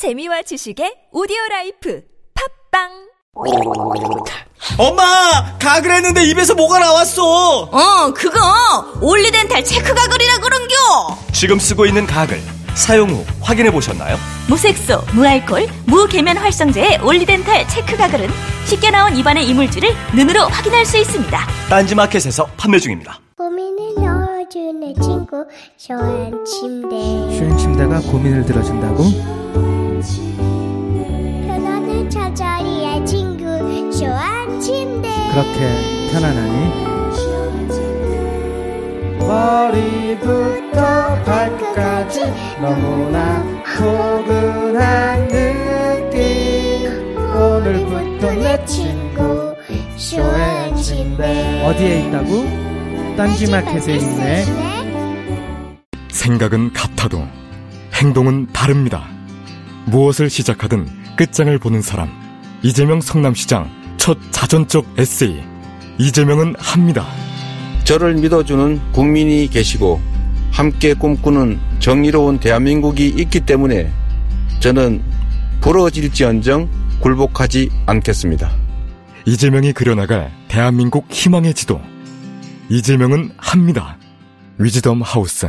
재미와 지식의 오디오 라이프 팟빵 엄마 가글 했는데 입에서 뭐가 나왔어 어, 그거 올리덴탈 체크 가글이라 그런겨. 지금 쓰고 있는 가글 사용 후 확인해 보셨나요? 무색소, 무알콜, 무계면활성제의 올리덴탈 체크 가글은 쉽게 나온 입안의 이물질을 눈으로 확인할 수 있습니다. 딴지마켓에서 판매 중입니다. 고민을 넣어주는 친구 쇼한 침대 슈행 침대가 고민을 들어준다고? 편안한 잠자리의 친구 쇼한 침대 그렇게 편안하니? 머리부터 발끝까지 너무나 포근한 느낌 오늘부터 내 친구 쇼의 침대 어디에 있다고? 딴지마켓에 있네 생각은 같아도 행동은 다릅니다. 무엇을 시작하든 끝장을 보는 사람. 이재명 성남시장 첫 자전적 에세이. 이재명은 합니다. 저를 믿어주는 국민이 계시고 함께 꿈꾸는 정의로운 대한민국이 있기 때문에 저는 부러질지언정 굴복하지 않겠습니다. 이재명이 그려나갈 대한민국 희망의 지도. 이재명은 합니다. 위즈덤 하우스.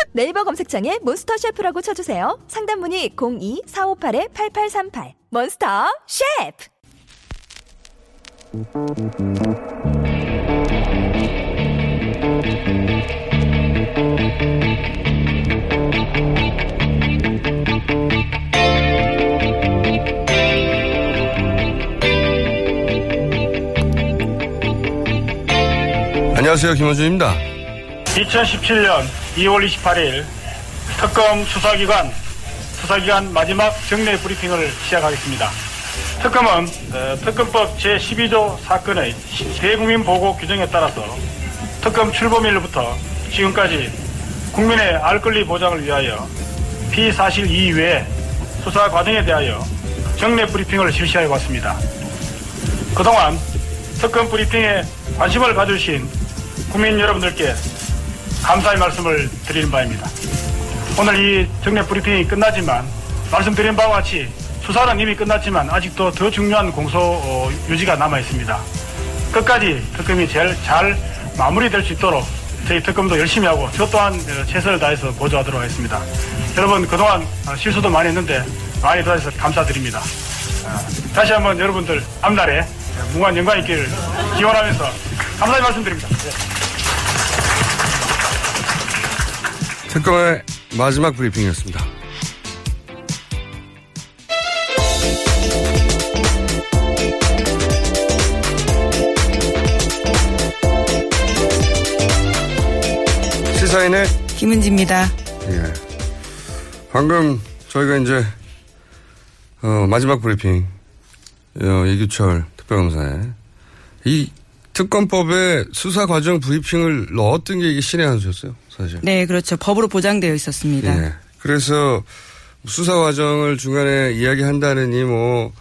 네이버 검색창에 몬스터 셰프라고 쳐주세요. 상담 문의 02-458-8838 몬스터 셰프 안녕하세요. 김원준입니다. 2017년 2월 28일 특검 수사기관 수사기관 마지막 정례 브리핑을 시작하겠습니다. 특검은 어, 특검법 제12조 사건의 대국민 보고 규정에 따라서 특검 출범일부터 지금까지 국민의 알 권리 보장을 위하여 피사실 이외에 수사 과정에 대하여 정례 브리핑을 실시해 왔습니다. 그동안 특검 브리핑에 관심을 가주신 국민 여러분들께 감사의 말씀을 드리는 바입니다. 오늘 이 정례 브리핑이 끝나지만 말씀드린 바와 같이 수사는 이미 끝났지만 아직도 더 중요한 공소 어, 유지가 남아 있습니다. 끝까지 특검이 제일 잘 마무리될 수 있도록 저희 특검도 열심히 하고 저 또한 어, 최선을 다해서 보조하도록 하겠습니다. 여러분 그동안 어, 실수도 많이 했는데 많이 도와주셔서 감사드립니다. 어, 다시 한번 여러분들 앞날에 무한 영광 있기를 기원하면서 감사의 말씀드립니다. 네. 특검의 마지막 브리핑이었습니다. 시사인의 김은지입니다. 예. 방금 저희가 이제 어, 마지막 브리핑 어, 이규철 특별검사의 이 특검법에 수사 과정 브리핑을 넣었던 게 이게 신의 한 수였어요, 사실. 네, 그렇죠. 법으로 보장되어 있었습니다. 예. 그래서 수사 과정을 중간에 이야기한다느니 뭐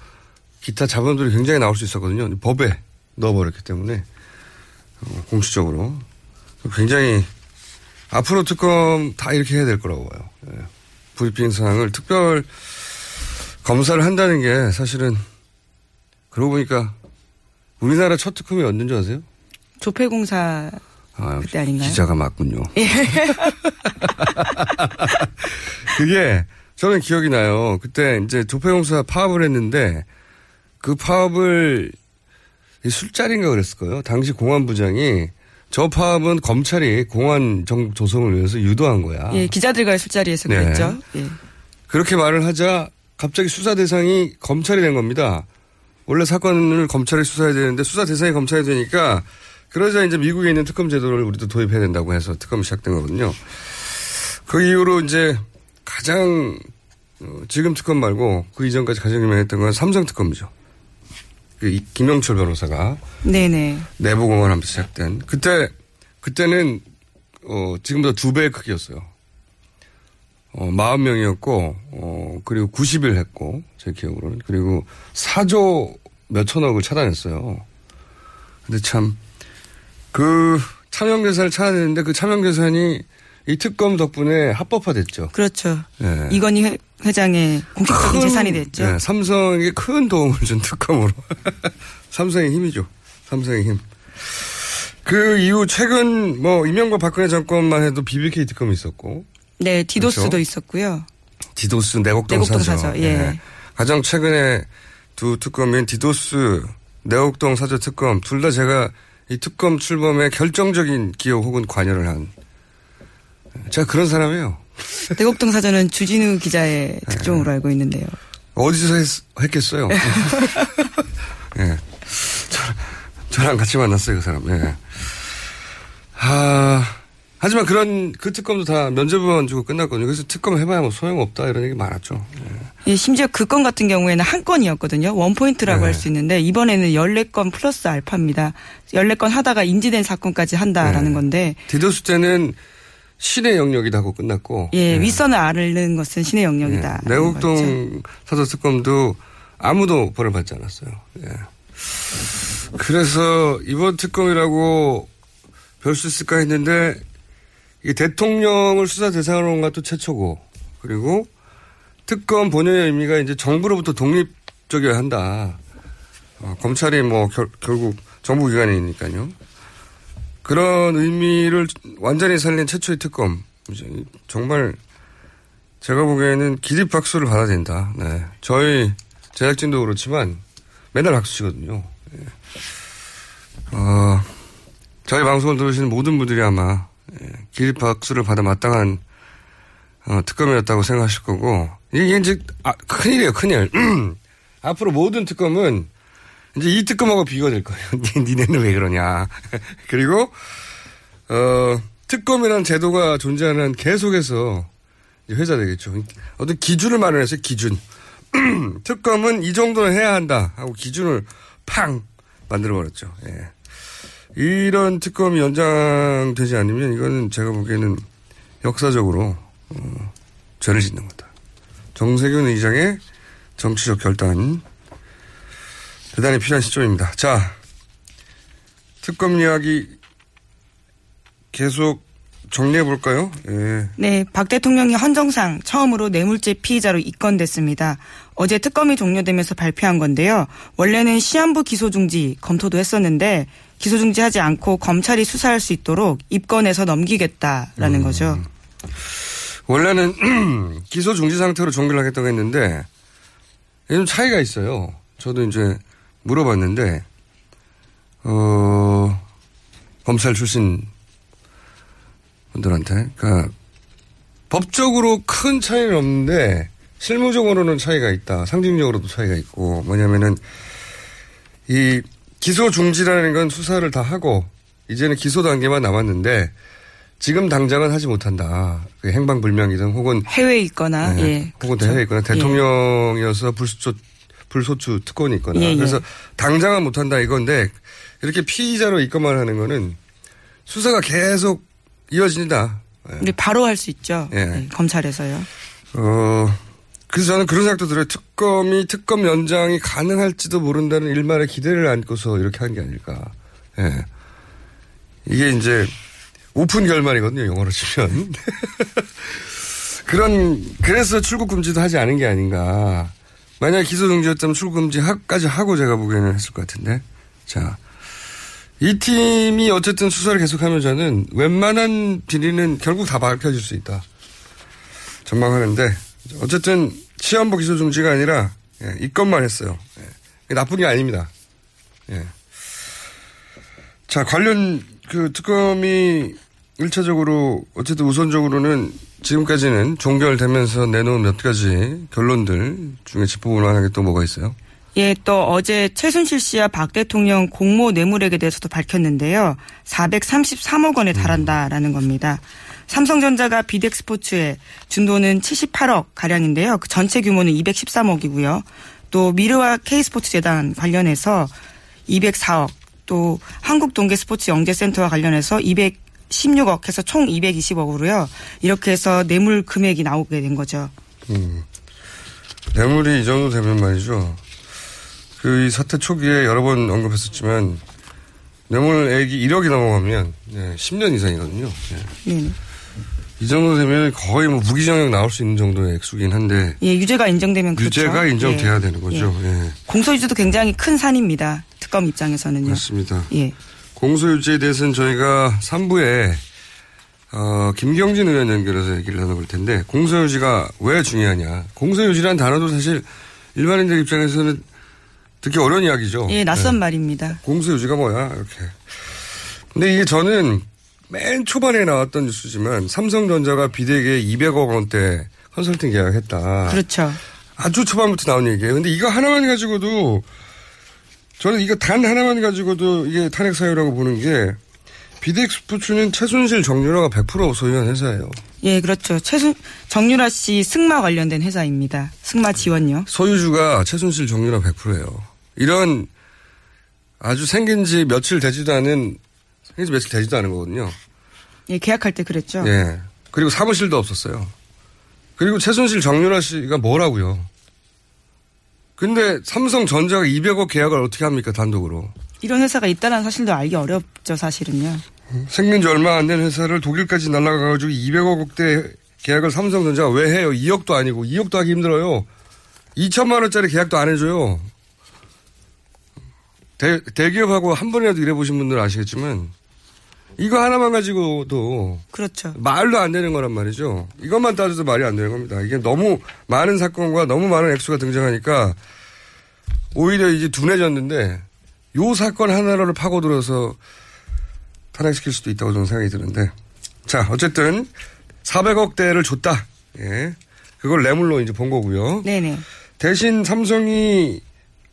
기타 자본들이 굉장히 나올 수 있었거든요. 법에 넣어버렸기 때문에 어, 공식적으로 굉장히 앞으로 특검 다 이렇게 해야 될 거라고 봐요. 예. 브리핑 사항을 특별 검사를 한다는 게 사실은 그러고 보니까 우리나라 첫 특검이 언제인지 아세요? 조폐공사 아, 그때 아닌가요? 기자가 맞군요. 그게 저는 기억이 나요. 그때 이제 조폐공사 파업을 했는데 그 파업을 이 술자리인가 그랬을 거예요. 당시 공안부장이 저 파업은 검찰이 공안 정 조성을 위해서 유도한 거야. 예, 기자들과의 술자리에서 네. 그랬죠. 예. 그렇게 말을 하자 갑자기 수사 대상이 검찰이 된 겁니다. 원래 사건을 검찰이 수사해야 되는데 수사 대상이 검찰이 되니까 그러자 이제 미국에 있는 특검 제도를 우리도 도입해야 된다고 해서 특검이 시작된 거거든요. 그 이후로 이제 가장 어, 지금 특검 말고 그 이전까지 가장 유명했던 건 삼성 특검이죠. 그 이- 김영철 변호사가 네네. 내부 공헌하면서 시작된 그때 그때는 어 지금보다 두 배의 크기였어요. 어 40명이었고 어 그리고 90일 했고 제 기억으로는 그리고 4조 몇천억을 차단했어요. 근데 참 그 차명 계좌를 찾아냈는데 그 차명 계좌가 이 특검 덕분에 합법화됐죠. 그렇죠. 예. 이건희 회, 회장의 공식적인 큰, 재산이 됐죠. 예, 삼성에게 큰 도움을 준 특검으로. 삼성의 힘이죠. 삼성의 힘. 그 이후 최근 뭐 이명박 박근혜 정권만 해도 BBK 특검이 있었고 네, 디도스도 그렇죠. 있었고요. 디도스 내곡동, 내곡동 사저. 사저, 예. 가장 최근에 두 특검인 디도스 내곡동 사저 특검 둘 다 제가 이 특검 출범에 결정적인 기여 혹은 관여를 한 제가 그런 사람이에요. 대곡동 사전은 주진우 기자의 특종으로 알고 있는데요. 어디서 했, 겠어요 예. 저, 저랑 같이 만났어요, 그 사람. 예. 아, 하지만 그런, 그 특검도 다 면접원 주고 끝났거든요. 그래서 특검 해봐야 뭐 소용없다 이런 얘기 많았죠. 예, 심지어 그 건 같은 경우에는 한 건이었거든요. one point라고 네. 할수 있는데 이번에는 14건 플러스 알파입니다. 14건 하다가 인지된 사건까지 한다라는 네. 건데 디도스 때는 신의 영역이다 하고 끝났고. 예, 윗선을 아는 것은 신의 영역이다. 예. 내곡동 사저 특검도 아무도 벌을 받지 않았어요. 예. 그래서 이번 특검이라고 별 수 있을까 했는데 이 대통령을 수사 대상으로 한 것도 최초고 그리고 특검 본연의 의미가 이제 정부로부터 독립적이어야 한다. 어, 검찰이 뭐 결, 결국 정부 기관이니까요. 그런 의미를 완전히 살린 최초의 특검. 정말 제가 보기에는 기립 박수를 받아야 된다. 네. 저희 제작진도 그렇지만 맨날 박수 치거든요. 예. 어, 저희 방송을 들으시는 모든 분들이 아마 예, 기립박수를 받아 마땅한 어, 특검이었다고 생각하실 거고 이게 이제 아, 큰일이에요 큰일. 앞으로 모든 특검은 이제 이 특검하고 비교가 될 거예요. 니네는 왜 그러냐. 그리고 어, 특검이라는 제도가 존재하는 한 계속해서 이제 회자 되겠죠. 어떤 기준을 마련해서 기준. 특검은 이 정도는 해야 한다 하고 기준을 팡 만들어버렸죠. 예. 이런 특검이 연장되지 않으면 이거는 제가 보기에는 역사적으로 어, 죄를 짓는 거다. 정세균 의장의 정치적 결단 대단히 필요한 시점입니다. 자, 특검 이야기 계속 정리해 볼까요? 예. 네, 박 대통령이 헌정상 처음으로 뇌물죄 피의자로 입건됐습니다. 어제 특검이 종료되면서 발표한 건데요. 원래는 시한부 기소 중지 검토도 했었는데 기소 중지하지 않고 검찰이 수사할 수 있도록 입건해서 넘기겠다라는 거죠. 원래는 기소 중지 상태로 종결을 하겠다고 했는데 좀 차이가 있어요. 저도 이제 물어봤는데 어 검찰 출신 분들한테 그러니까 법적으로 큰 차이는 없는데 실무적으로는 차이가 있다. 상징적으로도 차이가 있고 뭐냐면은 이 기소 중지라는 건 수사를 다 하고 이제는 기소 단계만 남았는데 지금 당장은 하지 못한다. 그 행방불명이든 혹은 해외에 있거나 네, 예. 혹은 그렇죠. 대회에 있거나 예. 대통령이어서 불소추 불소추 특권이 있거나 예, 예. 그래서 당장은 못한다 이건데 이렇게 피의자로 입건만 하는 거는 수사가 계속 이어진다. 우리 바로 할 수 있죠. 예. 네, 검찰에서요. 어, 그래서 저는 그런 생각도 들어요. 특검이 특검 연장이 가능할지도 모른다는 일말의 기대를 안고서 이렇게 한 게 아닐까. 예. 이게 이제 오픈 결말이거든요. 영어로 치면. 그런 그래서 출국 금지도 하지 않은 게 아닌가. 만약 기소 중지였다면 출국 금지까지 하고 제가 보기에는 했을 것 같은데. 자. 이 팀이 어쨌든 수사를 계속하면 저는 웬만한 비리는 결국 다 밝혀질 수 있다. 전망하는데 어쨌든 시한부 기소 중지가 아니라 예, 입건만 했어요. 예, 나쁜 게 아닙니다. 예. 자 관련 그 특검이 1차적으로 어쨌든 우선적으로는 지금까지는 종결되면서 내놓은 몇 가지 결론들 중에 짚어볼 만한 게 또 뭐가 있어요? 예, 또 어제 최순실 씨와 박 대통령 공모 뇌물액에 대해서도 밝혔는데요. 433억 원에 달한다라는 겁니다. 삼성전자가 비덱스포츠에 준 돈은 78억 가량인데요. 그 전체 규모는 213억이고요. 또 미르와 K스포츠 재단 관련해서 204억, 또 한국 동계 스포츠 영재센터와 관련해서 216억 해서 총 220억으로요. 이렇게 해서 뇌물 금액이 나오게 된 거죠. 음. 뇌물이 이 정도 되면 말이죠. 그 이 사태 초기에 여러 번 언급했었지만 뇌물액이 1억이 넘어가면 네, 10년 이상이거든요. 네. 네. 이 정도 되면 거의 뭐 무기징역 나올 수 있는 정도의 액수긴 한데 예, 유죄가 인정되면 그렇죠. 유죄가 인정돼야 예. 되는 거죠. 예. 공소유지도 굉장히 큰 산입니다. 특검 입장에서는요. 맞습니다. 예. 공소유지에 대해서는 저희가 3부에 어, 김경진 의원 연결해서 얘기를 나눠볼 텐데 공소유지가 왜 중요하냐. 공소유지란 단어도 사실 일반인들 입장에서는 듣기 어려운 이야기죠. 예, 낯선 네. 말입니다. 공소유지가 뭐야 이렇게. 근데 이게 저는 맨 초반에 나왔던 뉴스지만 삼성전자가 비대기에 200억 원대 컨설팅 계약했다. 그렇죠. 아주 초반부터 나온 얘기예요. 근데 이거 하나만 가지고도 저는 이거 단 하나만 가지고도 이게 탄핵 사유라고 보는 게 비덱 스포츠는 최순실 정유라가 100% 소유한 회사예요. 예, 그렇죠. 최순 정유라 씨 승마 관련된 회사입니다. 승마 지원요. 소유주가 최순실 정유라 100%예요. 이런 아주 생긴 지 며칠 되지도 않은 생긴 지 며칠 되지도 않은 거거든요. 예, 계약할 때 그랬죠. 예. 그리고 사무실도 없었어요. 그리고 최순실 정유라 씨가 뭐라고요? 근데 삼성전자가 200억 계약을 어떻게 합니까 단독으로? 이런 회사가 있다는 사실도 알기 어렵죠, 사실은요. 생긴 지 얼마 안 된 회사를 독일까지 날아가가지고 200억대 계약을 삼성전자가 왜 해요? 2억도 아니고 2억도 하기 힘들어요. 2천만 원짜리 계약도 안 해줘요. 대, 대기업하고 한 번이라도 일해보신 분들 아시겠지만 이거 하나만 가지고도 그렇죠. 말도 안 되는 거란 말이죠. 이것만 따져도 말이 안 되는 겁니다. 이게 너무 많은 사건과 너무 많은 액수가 등장하니까 오히려 이제 둔해졌는데 요 사건 하나를 파고들어서 탄핵시킬 수도 있다고 저는 생각이 드는데 자 어쨌든 400억 대를 줬다. 예. 그걸 뇌물로 이제 본 거고요. 네네. 대신 삼성이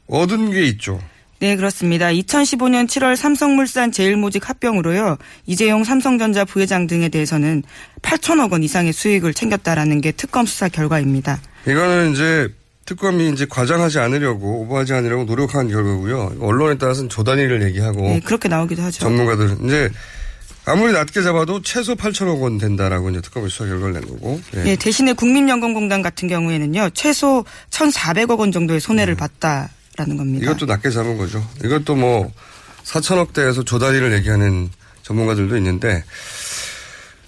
얻은 게 있죠. 네, 그렇습니다. 2015년 7월 삼성물산 제일모직 합병으로요. 이재용 삼성전자 부회장 등에 대해서는 8천억 원 이상의 수익을 챙겼다라는 게 특검 수사 결과입니다. 이거는 이제 특검이 이제 과장하지 않으려고 오버하지 않으려고 노력한 결과고요. 언론에 따라서는 조단위를 얘기하고 네, 그렇게 나오기도 하죠. 전문가들 이제 아무리 낮게 잡아도 최소 8천억 원 된다라고 이제 특검이 수사 결과를 낸 거고. 예. 네, 대신에 국민연금공단 같은 경우에는요. 최소 1,400억 원 정도의 손해를 봤다 라는 겁니다. 이것도 낮게 잡은 거죠. 이것도 뭐 4천억대에서 조단위를 얘기하는 전문가들도 있는데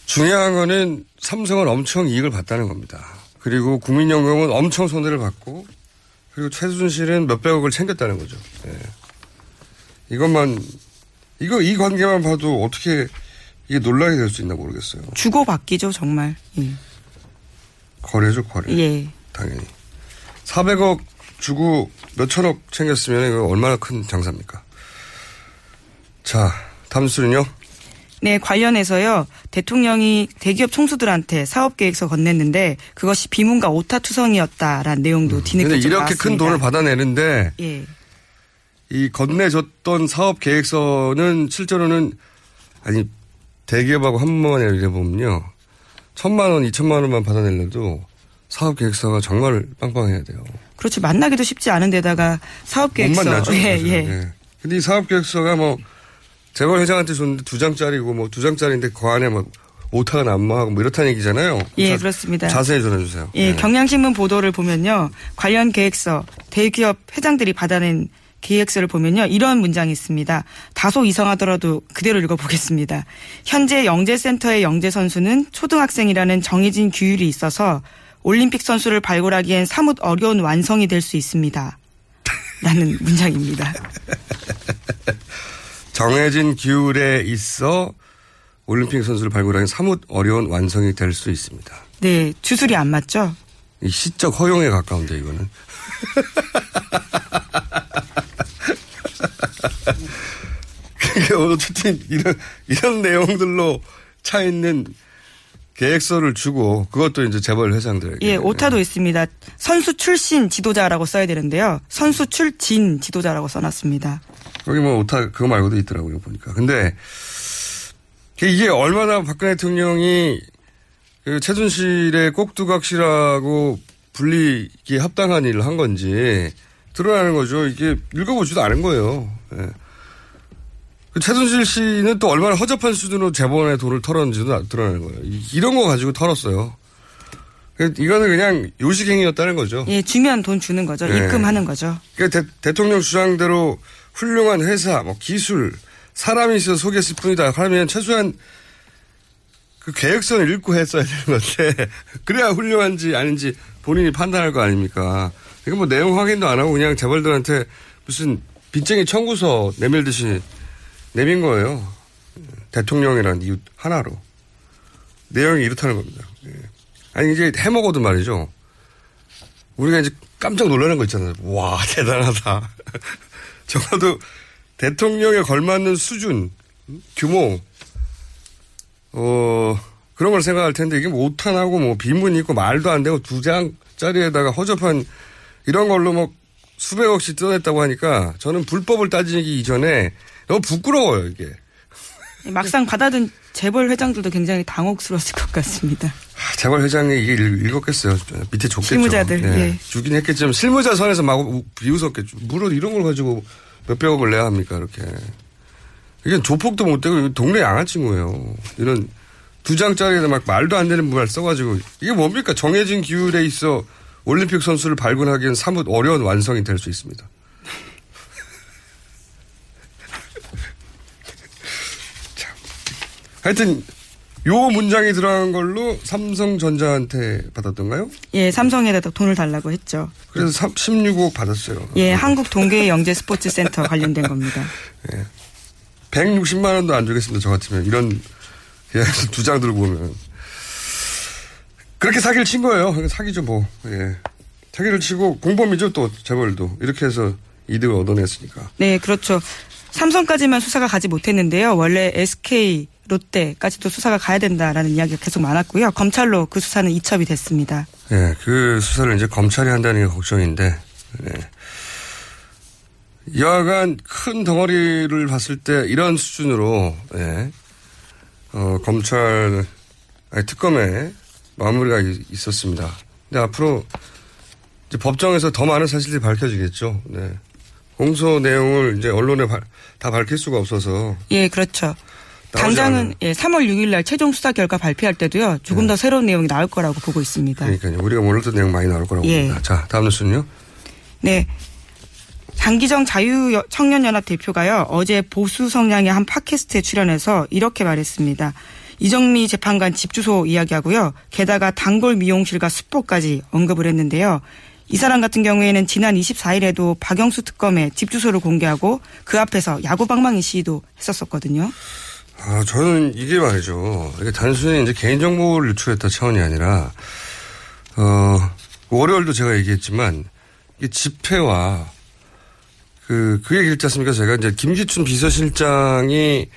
중요한 거는 삼성은 엄청 이익을 봤다는 겁니다. 그리고 국민연금은 엄청 손해를 봤고 그리고 최순실은 몇백억을 챙겼다는 거죠. 예. 이것만 이거 이 관계만 봐도 어떻게 이게 논란이 될 수 있나 모르겠어요. 주고받기죠, 정말. 예. 거래죠, 거래. 예. 당연히. 400억 주고 몇천억 챙겼으면 이거 얼마나 큰 장사입니까? 자, 다음 수는요? 네, 관련해서요. 대통령이 대기업 총수들한테 사업 계획서 건넸는데 그것이 비문과 오타 투성이었다라는 내용도 뒤늦게 근데 좀 이렇게 큰 나왔습니다. 돈을 받아내는데 예. 이 건네줬던 사업 계획서는 실제로는 아니 대기업하고 한 번만 일해보면요. 천만 원, 이천만 원만 받아내려도 사업 계획서가 정말 빵빵해야 돼요. 그렇죠. 만나기도 쉽지 않은 데다가 사업 못 계획서 만나죠. 예, 사실은. 예. 예. 근데 이 사업 계획서가 뭐 재벌 회장한테 줬는데 두 장짜리고 뭐 두 장짜리인데 그 안에 뭐 오타가 난무하고 뭐 이렇다는 얘기잖아요. 예, 자- 그렇습니다. 자세히 전해주세요. 예, 네. 경향신문 보도를 보면요. 관련 계획서 대기업 회장들이 받아낸 계획서를 보면요. 이런 문장이 있습니다. 다소 이상하더라도 그대로 읽어보겠습니다. 현재 영재센터의 영재 선수는 초등학생이라는 정해진 규율이 있어서 올림픽 선수를 발굴하기엔 사뭇 어려운 완성이 될 수 있습니다. 라는 문장입니다. 정해진 규율에 있어 올림픽 선수를 발굴하기 사뭇 어려운 완성이 될 수 있습니다. 네, 주술이 안 맞죠? 이 시적 허용에 가까운데 이거는. 그게 어쨌든 이런 이런 내용들로 차 있는 계획서를 주고 그것도 이제 재벌 회장들에게 예, 오타도 있습니다. 선수 출신 지도자라고 써야 되는데요. 선수 출진 지도자라고 써놨습니다. 거기 뭐 오타 그거 말고도 있더라고요 보니까. 근데 이게 얼마나 박근혜 대통령이 그 최순실의 꼭두각시라고 불리기 합당한 일을 한 건지 드러나는 거죠. 이게 읽어보지도 않은 거예요. 예. 그 최순실 씨는 또 얼마나 허접한 수준으로 재본의 돈을 털었는지도 드러나는 거예요. 이- 이런 거 가지고 털었어요. 그- 이거는 그냥 요식행위였다는 거죠. 예, 주면 돈 주는 거죠. 네. 입금하는 거죠. 그러니까 대, 통령 주장대로 훌륭한 회사, 뭐 기술, 사람이 있어서 소개했을 뿐이다. 하면 최소한 그 계획서를 읽고 했어야 되는 건데 그래야 훌륭한지 아닌지 본인이 판단할 거 아닙니까? 이거 뭐 내용 확인도 안 하고 그냥 재벌들한테 무슨 빚쟁이 청구서 내밀듯이 내민 거예요. 대통령이라는 이유 하나로. 내용이 이렇다는 겁니다. 예. 아니 이제 해먹어도 말이죠. 우리가 이제 깜짝 놀라는 거 있잖아요. 와, 대단하다. 적어도 대통령에 걸맞는 수준, 규모, 어, 그런 걸 생각할 텐데 이게 뭐 오탄하고 뭐 비문이 있고 말도 안 되고 두 장짜리에다가 허접한 이런 걸로 뭐 수백억씩 뜯어냈다고 하니까 저는 불법을 따지기 이전에 너무 부끄러워요, 이게. 막상 받아든 재벌 회장들도 굉장히 당혹스러웠을 것 같습니다. 아, 재벌 회장이 이게 읽- 읽었겠어요. 밑에 줬겠죠. 실무자들, 네. 예. 주긴 했겠지만 실무자 선에서 막 우- 비웃었겠죠. 물론 이런 걸 가지고 몇백억을 내야 합니까 이렇게. 이게 조폭도 못 되고 이거 동네 양아친구예요. 이런 두 장짜리에다 막 말도 안 되는 말 써가지고 이게 뭡니까 정해진 기율에 있어 올림픽 선수를 발굴하기엔 사뭇 어려운 완성이 될 수 있습니다. 하여튼 요 문장이 들어간 걸로 삼성전자한테 받았던가요? 예, 삼성에다 돈을 달라고 했죠. 그래서 3, 16억 받았어요. 예, 한국 동계 영재 스포츠 센터 관련된 겁니다. 160만 원도 안 주겠습니다. 저 같으면 이런 계약서 두장 들고 오면 그렇게 사기를 친 거예요. 그러니까 사기죠 뭐. 예. 사기를 치고 공범이죠 또 재벌도 이렇게 해서 이득을 얻어냈으니까. 네, 그렇죠. 삼성까지만 수사가 가지 못했는데요. 원래 SK, 롯데까지도 수사가 가야 된다라는 이야기가 계속 많았고요. 검찰로 그 수사는 이첩이 됐습니다. 예, 그 수사를 이제 검찰이 한다는 게 걱정인데, 예. 여하간 큰 덩어리를 봤을 때 이런 수준으로, 예, 어, 검찰, 아니, 특검에 마무리가 이- 있었습니다. 근데 앞으로 이제 법정에서 더 많은 사실들이 밝혀지겠죠. 네. 공소 내용을 이제 언론에 발- 다 밝힐 수가 없어서. 예, 그렇죠. 당장은. 예, 3월 6일 날 최종 수사 결과 발표할 때도요. 조금 더 새로운 내용이 나올 거라고 보고 있습니다. 그러니까요. 우리가 몰랐던 내용 많이 나올 거라고 예. 봅니다. 자, 다음 뉴스는요. 네. 장기정 자유청년연합 대표가요, 어제 보수 성향의 한 팟캐스트에 출연해서 이렇게 말했습니다. 이정미 재판관 집 주소 이야기하고요. 게다가 단골 미용실과 숲보까지 언급을 했는데요. 이 사람 같은 경우에는 지난 24일에도 박영수 특검의 집 주소를 공개하고 그 앞에서 야구방망이 시위도 했었었거든요. 아, 저는 이게 말이죠. 이게 단순히 이제 개인정보를 유출했다 차원이 아니라, 어, 월요일도 제가 얘기했지만, 이 집회와, 그, 그 얘기 있지 않습니까? 제가 이제 김기춘 비서실장이,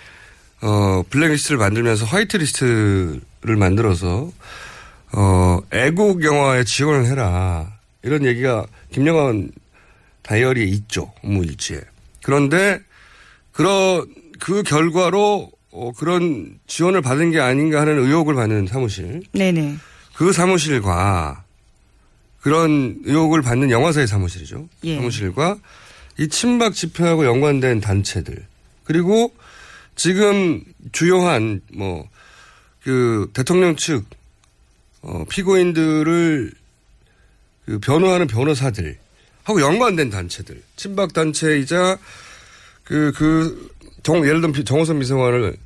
어, 블랙리스트를 만들면서 화이트리스트를 만들어서, 어, 애국 영화에 지원을 해라. 이런 얘기가 김영환 다이어리에 있죠. 업무일지에. 그런데, 그런, 그 결과로 어, 그런 지원을 받은 게 아닌가 하는 의혹을 받는 사무실. 네네. 그 사무실과 그런 의혹을 받는 영화사의 사무실이죠. 예. 사무실과 이 친박 집회하고 연관된 단체들. 그리고 지금 주요한 뭐 그 대통령 측 어, 피고인들을 그 변호하는 변호사들 하고 연관된 단체들. 친박 단체이자 그, 그, 정, 예를 들면 비- 정호선 비서관을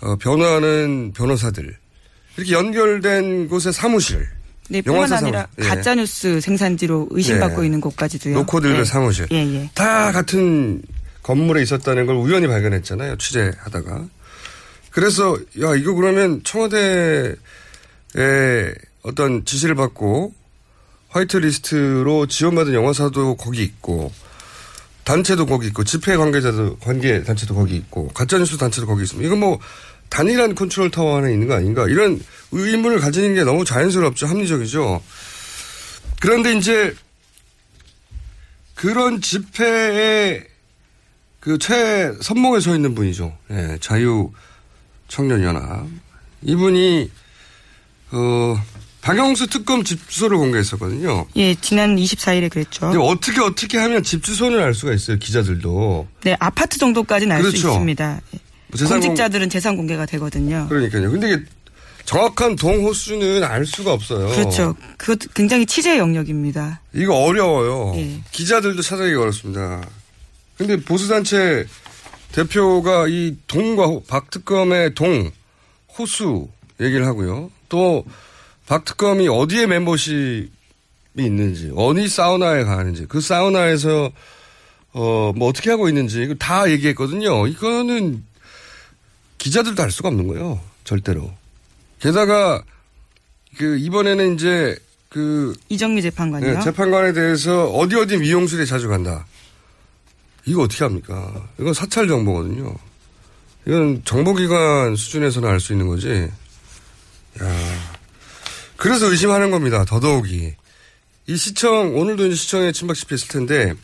어, 변호하는 변호사들. 이렇게 연결된 곳의 사무실. 네, 뿐만 아니라 사무실. 예. 가짜 뉴스 생산지로 의심받고 네. 있는 곳까지도요. 노코들의 예. 사무실. 예, 예. 다 같은 건물에 있었다는 걸 우연히 발견했잖아요. 취재하다가. 그래서, 야, 이거 그러면 청와대에 어떤 지시를 받고 화이트 리스트로 지원받은 영화사도 거기 있고 단체도 거기 있고 집회 관계자도 관계 단체도 거기 있고 가짜뉴스 단체도 거기 있습니다. 이건 뭐 단일한 컨트롤 타워 안에 있는 거 아닌가 이런 의문을 가지는 게 너무 자연스럽죠. 합리적이죠. 그런데 이제 그런 집회에 그 최선봉에 서 있는 분이죠. 예, 자유 청년 연합. 이분이, 어, 박영수 특검 집 주소를 공개했었거든요. 예, 지난 24일에 그랬죠. 어떻게 어떻게 하면 집 주소는 알 수가 있어요. 기자들도. 네, 아파트 정도까지는 알수 그렇죠. 있습니다. 예. 뭐 재산 공- 공직자들은 재산 공개가 되거든요. 그러니까요. 근데 이게 정확한 동호수는 알 수가 없어요. 그렇죠. 그것도 굉장히 취재 영역입니다. 이거 어려워요. 예. 기자들도 찾아내기 어렵습니다. 근데 보수단체 대표가 이 동과 호- 박 특검의 동, 호수 얘기를 하고요. 또 박 특검이 어디에 멤버십이 있는지, 어디 사우나에 가는지, 그 사우나에서 어, 뭐 어떻게 하고 있는지 이거 다 얘기했거든요. 이거는 기자들도 알 수가 없는 거예요. 절대로. 게다가 그 이번에는 이제 그 이정미 재판관이요. 네, 재판관에 대해서 어디 어디 미용실에 자주 간다. 이거 어떻게 합니까? 이건 사찰 정보거든요. 이건 정보기관 수준에서는 알 수 있는 거지. 야. 그래서 의심하는 겁니다. 더더욱이. 이 시청, 오늘도 이제 시청에 침박 집회했을 텐데,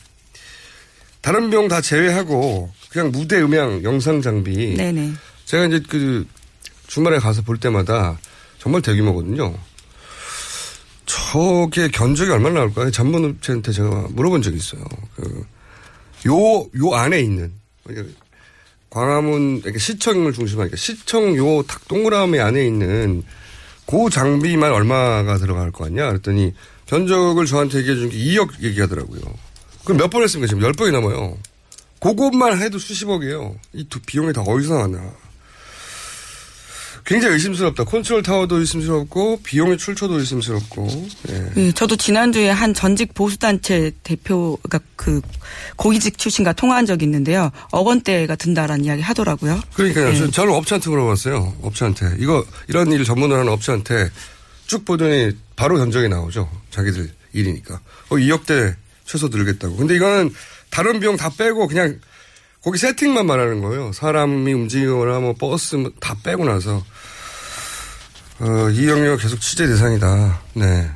다른 병 다 제외하고, 그냥 무대 음향, 영상 장비. 네네. 제가 이제 그 주말에 가서 볼 때마다 정말 대규모거든요. 저게 견적이 얼마나 나올까요? 전문업체한테 제가 물어본 적이 있어요. 그, 요, 요 안에 있는, 그러니까 광화문, 이렇게 시청을 중심하니까 시청 요 탁 동그라미 안에 있는 그 장비만 얼마가 들어갈 거 같냐? 그랬더니 견적을 저한테 얘기해 준 게 2억 얘기하더라고요. 그럼 몇 번 했습니까? 지금 10번이 넘어요. 그것만 해도 수십억이에요. 이 두 비용이 다 어디서 나왔나. 굉장히 의심스럽다. 컨트롤 타워도 의심스럽고, 비용의 출처도 의심스럽고, 예. 예, 저도 지난주에 한 전직 보수단체 대표가 그 고위직 출신과 통화한 적이 있는데요. 억 원대가 든다라는 이야기 하더라고요. 그러니까요. 예. 저- 저는 업체한테 물어봤어요. 업체한테. 이거, 이런 일 전문을 하는 업체한테 쭉 보더니 바로 견적이 나오죠. 자기들 일이니까. 어, 2억대 최소 들겠다고. 근데 이거는 다른 비용 다 빼고 그냥 거기 세팅만 말하는 거예요. 사람이 움직이거나 뭐 버스 뭐다 빼고 나서. 어, 이 영역 계속 취재 대상이다. 네.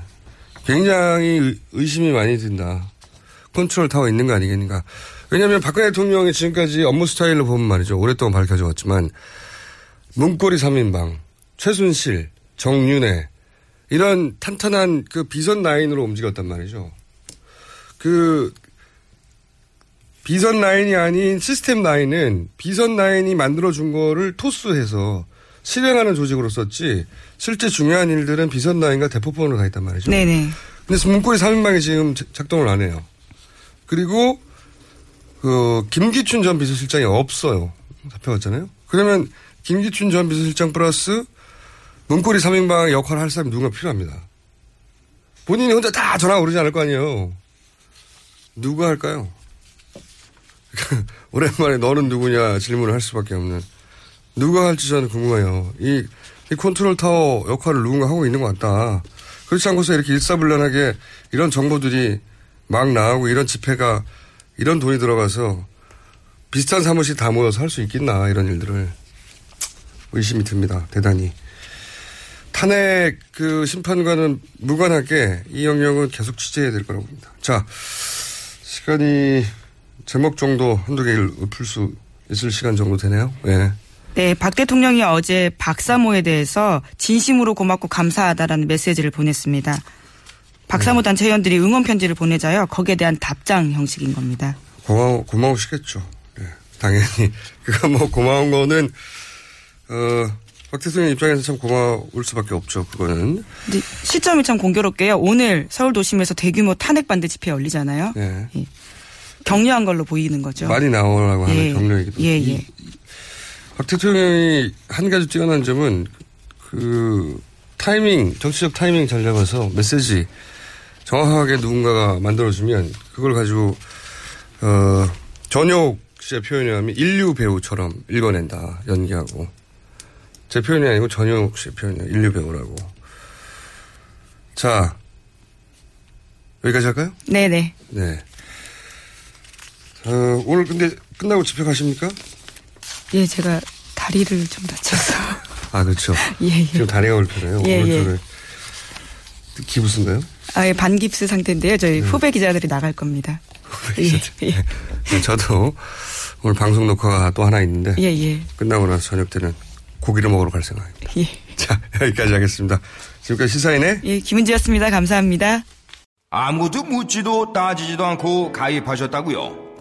굉장히 의- 의심이 많이 든다. 컨트롤 타워 있는 거 아니겠는가. 왜냐하면 박근혜 대통령이 지금까지 업무 스타일로 보면 말이죠. 오랫동안 밝혀져 왔지만 문고리 3인방, 최순실, 정윤회 이런 탄탄한 그 비선 라인으로 움직였단 말이죠. 그 비선 라인이 아닌 시스템 라인은 비선 라인이 만들어준 거를 토스해서 실행하는 조직으로 썼지 실제 중요한 일들은 비선 라인과 대포폰으로 가 있단 말이죠. 네네. 근데 문고리 3인방이 지금 자- 작동을 안 해요. 그리고 그 김기춘 전 비서실장이 없어요. 잡혀갔잖아요. 그러면 김기춘 전 비서실장 플러스 문고리 3인방의 역할을 할 사람이 누가 필요합니다. 본인이 혼자 다 전화 돌리지 않을 거 아니에요. 누가 할까요? 오랜만에 너는 누구냐 질문을 할 수밖에 없는. 누가 할지 저는 궁금해요. 이, 이 컨트롤 타워 역할을 누군가 하고 있는 것 같다. 그렇지 않고서 이렇게 일사불란하게 이런 정보들이 막 나오고 이런 집회가 이런 돈이 들어가서 비슷한 사무실 다 모여서 할 수 있겠나 이런 일들을 의심이 듭니다. 대단히. 탄핵 그 심판과는 무관하게 이 영역은 계속 취재해야 될 거라고 봅니다. 자, 시간이 제목 정도 한두 개를 읊을 수 있을 시간 정도 되네요. 예. 네, 박 대통령이 어제 박사모에 대해서 진심으로 고맙고 감사하다라는 메시지를 보냈습니다. 박사모 단체 회원들이 응원 편지를 보내자요. 거기에 대한 답장 형식인 겁니다. 고마워, 고마우시겠죠. 예, 당연히. 그가 뭐 고마운 거는, 어, 박 대통령 입장에서 참 고마울 수밖에 없죠. 그거는. 근데 시점이 참 공교롭게요. 오늘 서울 도심에서 대규모 탄핵 반대 집회 열리잖아요. 예. 격려한 걸로 보이는 거죠. 많이 나오라고 하는 예. 격려이기도 예, 이- 예. 박 대통령이 한 가지 뛰어난 점은 그 타이밍, 정치적 타이밍 잘 잡아서 메시지 정확하게 누군가가 만들어주면 그걸 가지고, 어, 전효 씨의 표현이 하면 인류 배우처럼 읽어낸다. 연기하고. 제 표현이 아니고 전효 씨의 표현이에요. 인류 배우라고. 자, 여기까지 할까요? 네네. 네. 어, 오늘 근데 끝나고 집에 가십니까? 예, 제가 다리를 좀 다쳐서. 아, 그렇죠. 예, 예. 지금 다리가 불편해요. 예, 오른쪽에. 기부스인가요? 아 예 반깁스 상태인데요. 저희 후배 기자들이 나갈 겁니다. 예, 예. 네, 저도 오늘 방송 녹화가 또 하나 있는데 예, 예. 끝나고 나서 저녁 때는 고기를 먹으러 갈 생각입니다. 예. 자, 여기까지 하겠습니다. 지금까지 시사인의 예, 김은지였습니다. 감사합니다. 아무도 묻지도 따지지도 않고 가입하셨다고요?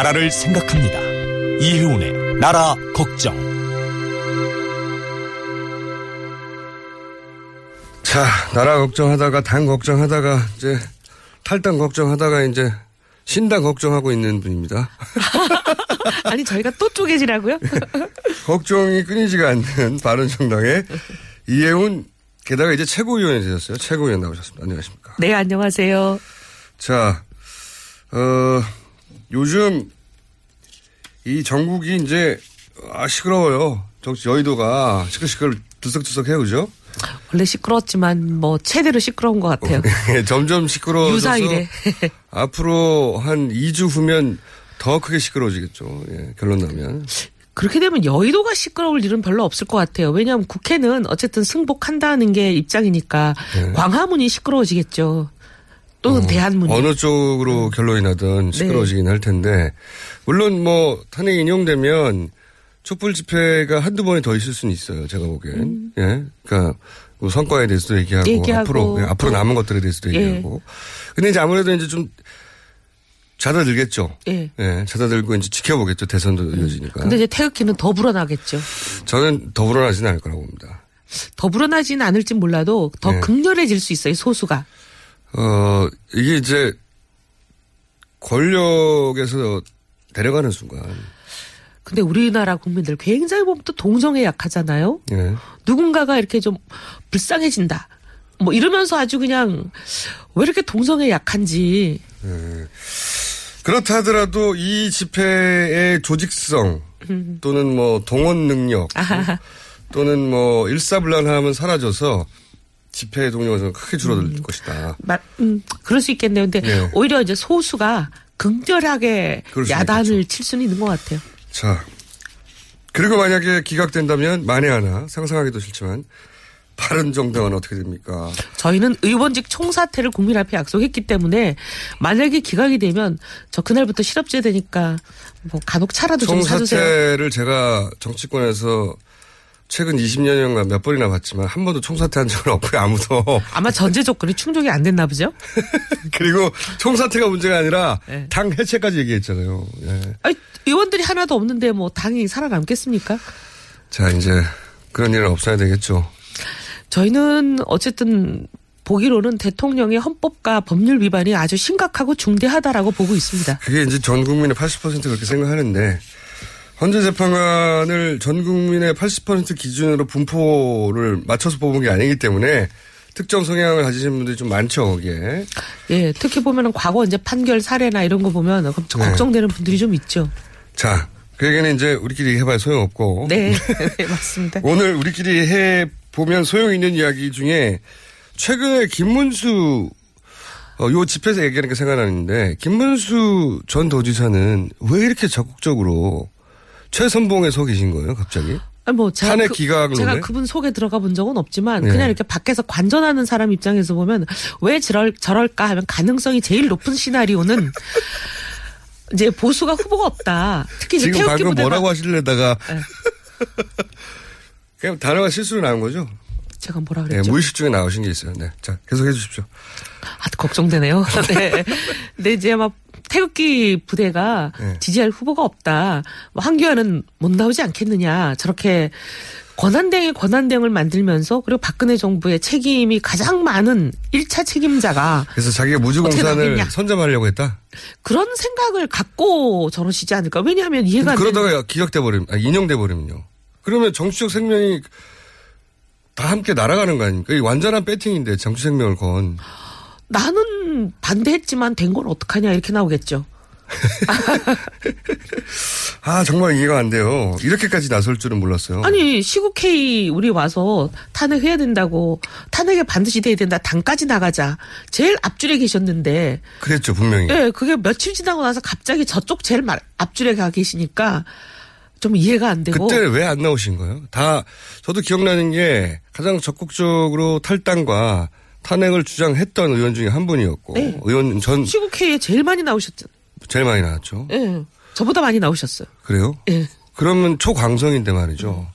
나라를 생각합니다. 이효운의 나라 걱정. 자, 나라 걱정하다가 당 걱정하다가 이제 탈당 걱정하다가 이제 신당 걱정하고 있는 분입니다. 아니 저희가 또 쪼개지라고요? 걱정이 끊이지가 않는 바른정당의 이혜훈 게다가 이제 최고위원이 되셨어요. 최고위원 나오셨습니다. 안녕하십니까? 네 안녕하세요. 자, 어, 요즘 이 전국이 이제 아 시끄러워요. 정치 여의도가 시끌시끌 들썩들썩해요, 그죠? 원래 시끄러웠지만 뭐 최대로 시끄러운 것 같아요. 점점 시끄러워져서 유사이래. 앞으로 한 2주 후면 더 크게 시끄러워지겠죠. 예, 결론 나면. 그렇게 되면 여의도가 시끄러울 일은 별로 없을 것 같아요. 왜냐하면 국회는 어쨌든 승복한다는 게 입장이니까 네. 광화문이 시끄러워지겠죠. 또는 대한문이. 어느 쪽으로 결론이 나든 시끄러워지긴 할 텐데 물론 뭐 탄핵이 인용되면 촛불 집회가 한두 번이 더 있을 수는 있어요. 제가 보기엔. 예. 그러니까 뭐 성과에 대해서도 얘기하고, 얘기하고 앞으로 예, 앞으로 또- 남은 것들에 대해서도 예. 얘기하고. 근데 이제 아무래도 이제 좀 잦아들겠죠. 예. 예. 잦아들고 이제 지켜보겠죠. 대선도 이어지니까. 근데 이제 태극기는 더 불어나겠죠. 저는 더 불어나지는 않을 거라고 봅니다. 더 불어나지는 않을진 몰라도 더 네. 극렬해질 수 있어요. 소수가. 어, 이게 이제 권력에서 내려가는 순간. 근데 우리나라 국민들 굉장히 보면 또 동정에 약하잖아요. 예. 누군가가 이렇게 좀 불쌍해진다. 뭐 이러면서 아주 그냥 왜 이렇게 동성에 약한지. 예. 그렇다 하더라도 이 집회의 조직성 또는 뭐 동원 능력. 또는 뭐 일사불란함은 사라져서 집회 동력은 크게 줄어들 음. 것이다. 마- 음, 그럴 수 있겠네요. 근데 예. 오히려 이제 소수가 수 야단을 칠 수는 있는 것 같아요. 자, 그리고 만약에 기각된다면 만에 하나 상상하기도 싫지만 바른 정당은 어떻게 됩니까? 저희는 의원직 총사퇴를 국민 앞에 약속했기 때문에 만약에 기각이 되면 저 그날부터 실업제 되니까 뭐 간혹 차라도 좀 사주세요. 총사퇴를 제가 정치권에서 최근 20년간 몇 번이나 봤지만 한 번도 총사퇴한 적은 없고요 아무도 아마 전제 조건이 충족이 안 됐나 보죠? 그리고 총사퇴가 문제가 아니라 네. 당 해체까지 얘기했잖아요. 예. 아니, 의원들이 하나도 없는데 뭐 당이 살아남겠습니까? 자 이제 그런 일은 없어야 되겠죠. 저희는 어쨌든 보기로는 대통령의 헌법과 법률 위반이 아주 심각하고 중대하다라고 보고 있습니다. 그게 이제 전 국민의 80% 그렇게 생각하는데 헌재 재판관을 전 국민의 80% 기준으로 분포를 맞춰서 뽑은 게 아니기 때문에 특정 성향을 가지신 분들이 좀 많죠 거기에. 예, 특히 보면은 과거 이제 판결 사례나 이런 거 보면 좀 네. 걱정되는 분들이 좀 있죠. 자, 그 얘기는 이제 우리끼리 해봐야 소용없고. 네, 네, 맞습니다. 오늘 우리끼리 해 보면 소용 있는 이야기 중에 최근에 김문수 어, 요 집회에서 얘기하는 게 생각나는데, 김문수 전 도지사는 왜 이렇게 적극적으로 최선봉에 서 계신 거예요, 갑자기? 아니 뭐 제가 탄핵 그, 기각론에? 제가 그분 속에 들어가 본 적은 없지만 네. 그냥 이렇게 밖에서 관전하는 사람 입장에서 보면 왜 저럴 저럴까 하면 가능성이 제일 높은 시나리오는 이제 보수가 후보가 없다. 특히 이제 지금 방금 뭐라고 하시려다가 네. 그냥 단어가 실수로 나온 거죠? 제가 뭐라 네, 그랬죠? 무의식 중에 나오신 게 있어요. 네. 자, 계속 해 주십시오. 아, 걱정되네요. 네. 근데 이제 막 태극기 부대가 네. 지지할 후보가 없다. 뭐 한교안은 못 나오지 않겠느냐. 저렇게 권한대행의 권한대행을 만들면서 그리고 박근혜 정부의 책임이 가장 많은 1차 책임자가 그래서 자기가 무주공산을. 선점하려고 했다? 그런 생각을 갖고 저러시지 않을까. 왜냐하면 이해가 그러다가 기각돼 버리면, 아, 인용돼 버리면요. 그러면 정치적 생명이 다 함께 날아가는 거 아닙니까? 이 완전한 배팅인데 정치 생명을 건. 나는 반대했지만 된 건 어떡하냐 이렇게 나오겠죠. 아, 정말 이해가 안 돼요. 이렇게까지 나설 줄은 몰랐어요. 아니 시국회의 우리 와서 탄핵해야 된다고 탄핵에 반드시 돼야 된다 당까지 나가자 제일 앞줄에 계셨는데 그랬죠, 분명히. 예 그게 며칠 지나고 나서 갑자기 저쪽 제일 말- 앞줄에 가 계시니까 좀 이해가 안 되고 그때 왜 안 나오신 거예요? 다 저도 기억나는 게 가장 적극적으로 탈당과 탄핵을 주장했던 의원 중에 한 분이었고 네. 의원 전 시국회의에 제일 많이 나오셨잖아요. 제일 많이 나왔죠. 예 저보다 많이 나오셨어요. 그래요? 예. 그러면 초광성인데 말이죠.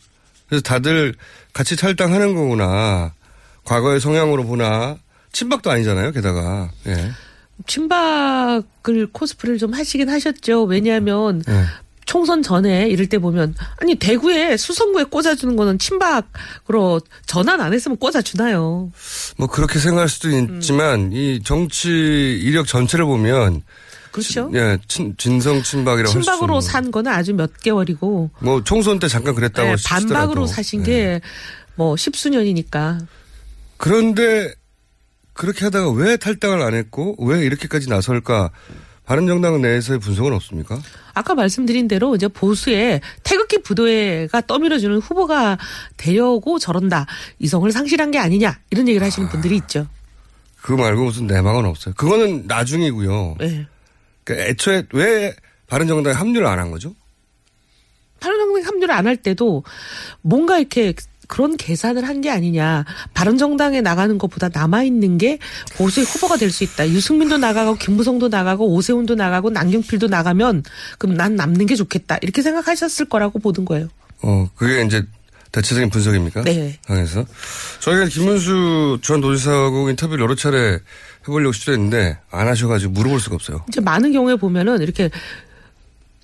그래서 다들 같이 탈당하는 거구나. 과거의 성향으로 보나 친박도 아니잖아요. 게다가 예. 친박을 코스프레를 좀 하시긴 하셨죠. 왜냐하면 예. 총선 전에 이럴 때 보면 아니 대구에 수성구에 꽂아주는 거는 친박으로 전환 안 했으면 꽂아주나요. 뭐 그렇게 생각할 수도 있지만 이 정치 이력 전체를 보면 그렇죠. 예, 친, 진성 친박이라고 친박으로 산 거는 아주 몇 개월이고 뭐 총선 때 잠깐 그랬다고 예. 반박으로 사신 예. 게뭐 십수년이니까 그런데 그렇게 하다가 왜 탈당을 안 했고 왜 이렇게까지 나설까? 바른정당 내에서의 분석은 없습니까? 아까 말씀드린 대로 이제 보수의 태극기 부도회가 떠밀어주는 후보가 되려고 저런다 이성을 상실한 게 아니냐 이런 얘기를 하시는 분들이 있죠. 그거 말고 무슨 내막은 없어요. 그거는 나중이고요. 네. 그러니까 애초에 왜 바른정당에 합류를 안 한 거죠? 바른정당 합류를 안 할 때도 뭔가 이렇게 그런 계산을 한 게 아니냐. 바른정당에 나가는 것보다 남아있는 게 보수의 후보가 될 수 있다. 유승민도 나가고 김무성도 나가고 오세훈도 나가고 남경필도 나가면 그럼 난 남는 게 좋겠다. 이렇게 생각하셨을 거라고 보는 거예요. 어, 그게 이제 대체적인 분석입니까? 네. 당에서. 저희가 김문수 전 도지사하고 인터뷰를 여러 차례 해보려고 시도했는데 안 하셔가지고 물어볼 수가 없어요. 이제 많은 경우에 보면은 이렇게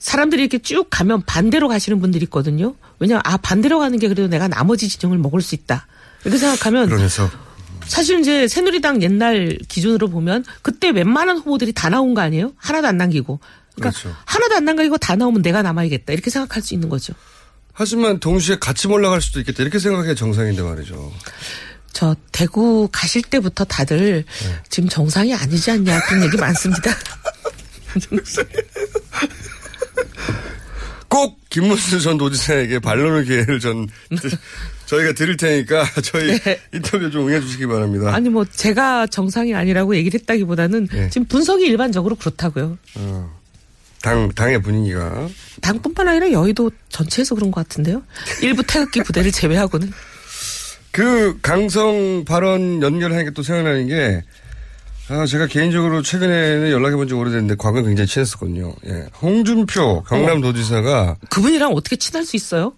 사람들이 이렇게 쭉 가면 반대로 가시는 분들이 있거든요. 왜냐하면 아 반대로 가는 게 그래도 내가 나머지 지정을 먹을 수 있다. 이렇게 생각하면 그러면서 사실 이제 새누리당 옛날 기준으로 보면 그때 웬만한 후보들이 다 나온 거 아니에요? 하나도 안 남기고. 그러니까 그렇죠. 하나도 안 남기고 다 나오면 내가 남아야겠다. 이렇게 생각할 수 있는 거죠. 하지만 동시에 같이 올라갈 수도 있겠다. 이렇게 생각해 정상인데 말이죠. 저 대구 가실 때부터 다들 네. 지금 정상이 아니지 않냐 그런 얘기 많습니다. 꼭 김문수 전 도지사에게 반론의 기회를 전 저희가 드릴 테니까 저희 인터뷰 좀 응해 주시기 바랍니다. 아니 뭐 제가 정상이 아니라고 얘기를 했다기보다는 네. 지금 분석이 일반적으로 그렇다고요. 어, 당 당의 분위기가 당뿐만 아니라 여의도 전체에서 그런 것 같은데요. 일부 태극기 부대를 제외하고는 그 강성 발언 연결하니까 또 생각나는 게, 아, 제가 개인적으로 최근에는 연락해 본 지 오래됐는데, 과거에 굉장히 친했었거든요. 예. 홍준표 경남도지사가 그분이랑 어떻게 친할 수 있어요?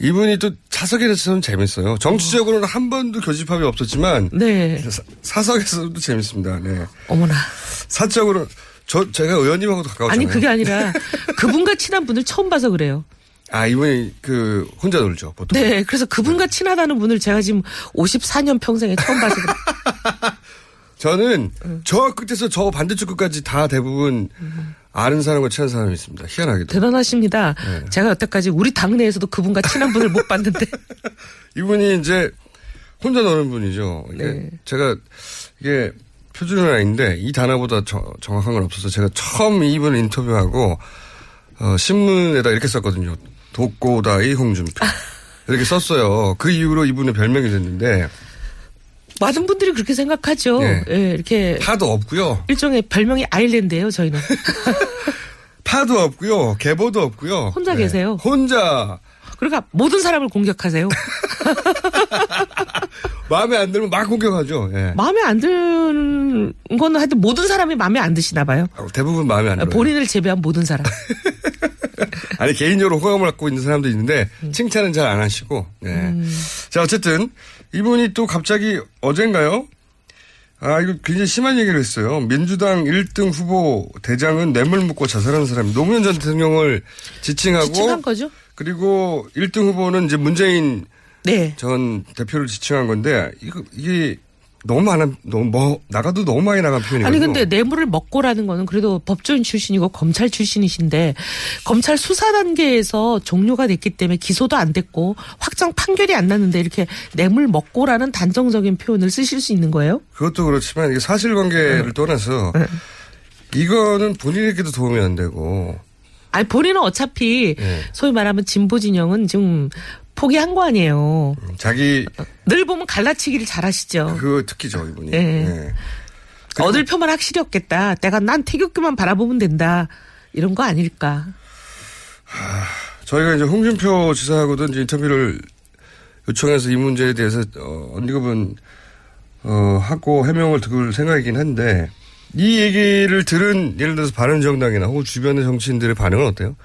이분이 또 사석에서는 재밌어요. 정치적으로는 한 번도 교집합이 없었지만, 네. 사- 사석에서도 재밌습니다. 네. 어머나. 사적으로, 저, 제가 의원님하고도 가까웠잖아요. 아니 그게 아니라 그분과 친한 분을 처음 봐서 그래요. 아, 이분이 그, 혼자 놀죠, 보통. 네, 그래서 그분과 친하다는 분을 제가 지금 54년 평생에 처음 봐서 그래요. 저는 저 끝에서 저 반대쪽 끝까지 다 대부분 아는 사람과 친한 사람이 있습니다. 희한하게도. 대단하십니다. 네. 제가 여태까지 우리 당내에서도 그분과 친한 분을 못 봤는데. 이분이 이제 혼자 노는 분이죠. 이게 네. 제가 이게 표준은 아닌데 이 단어보다 저- 정확한 건 없어서 제가 처음 이분을 인터뷰하고 어, 신문에다 이렇게 썼거든요. 독고다이 홍준표 이렇게 썼어요. 그 이후로 이분의 별명이 됐는데 많은 분들이 그렇게 생각하죠. 네. 예, 이렇게 파도 없고요. 일종의 별명이 아일랜드예요. 저희는 파도 없고요. 계보도 없고요. 혼자 네. 계세요. 혼자 그러니까 모든 사람을 공격하세요. 마음에 안 들면 막 공격하죠. 예. 마음에 안 드는 거는 하여튼 모든 사람이 마음에 안 드시나 봐요. 대부분 마음에 안 들어요. 본인을 제외한 모든 사람. 아니 개인적으로 호감을 갖고 있는 사람도 있는데 음. 칭찬은 잘 안 하시고. 예. 자 어쨌든 이분이 또 갑자기 어젠가요? 아 이거 굉장히 심한 얘기를 했어요. 민주당 1등 후보 대장은 뇌물 묻고 자살하는 사람 노무현 전 대통령을 지칭하고 지칭한 거죠? 그리고 1등 후보는 이제 문재인 네. 전 대표를 지칭한 건데 이거 이게 너무 많아 너무 뭐 나가도 너무 많이 나간 표현이거든요. 아니 근데 뇌물을 먹고라는 거는 그래도 법조인 출신이고 검찰 출신이신데 검찰 수사 단계에서 종료가 됐기 때문에 기소도 안 됐고 확정 판결이 안 났는데 이렇게 뇌물 먹고라는 단정적인 표현을 쓰실 수 있는 거예요? 그것도 그렇지만 이게 사실관계를 떠나서 이거는 본인에게도 도움이 안 되고 아니 본인은 어차피 예. 소위 말하면 진보 진영은 지금 포기한 거 아니에요. 자기 늘 보면 갈라치기를 잘하시죠. 그 특기죠 이분이. 예. 예. 얻을 표만 확실히 없겠다. 내가 난 태극기만 바라보면 된다. 이런 거 아닐까. 저희가 이제 홍준표 지사하고도 이제 인터뷰를 요청해서 이 문제에 대해서 어, 언급은 어, 하고 해명을 들을 생각이긴 한데 이 얘기를 들은 예를 들어서 바른정당이나 혹은 주변의 정치인들의 반응은 어때요?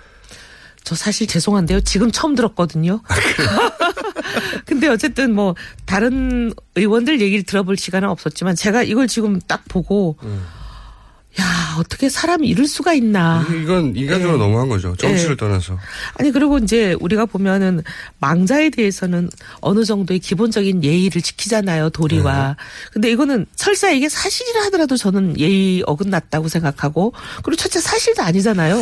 저 사실 죄송한데요. 지금 처음 들었거든요. 근데 어쨌든 뭐 다른 의원들 얘기를 들어볼 시간은 없었지만 제가 이걸 지금 딱 보고 야 어떻게 사람이 이럴 수가 있나. 이건 인간적으로 예. 너무한 거죠. 정치를 예. 떠나서. 아니 그리고 이제 우리가 보면은 망자에 대해서는 어느 정도의 기본적인 예의를 지키잖아요 도리와. 근데 이거는 설사 이게 사실이라 하더라도 저는 예의 어긋났다고 생각하고 그리고 첫째 사실도 아니잖아요.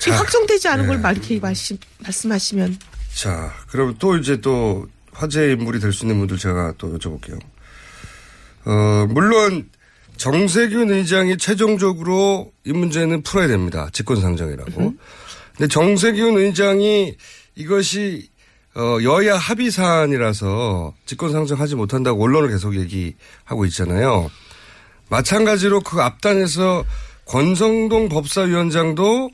지금 자, 확정되지 않은 예. 걸 말- 이렇게 말씀, 말씀하시면 자, 그럼 또 이제 또 화제 인물이 될 수 있는 분들 제가 또 여쭤볼게요. 어, 물론 정세균 의장이 최종적으로 이 문제는 풀어야 됩니다. 직권상정이라고. 근데 정세균 의장이 이것이 어, 여야 합의 사안이라서 직권상정하지 못한다고 언론을 계속 얘기하고 있잖아요. 마찬가지로 그 앞단에서 권성동 법사위원장도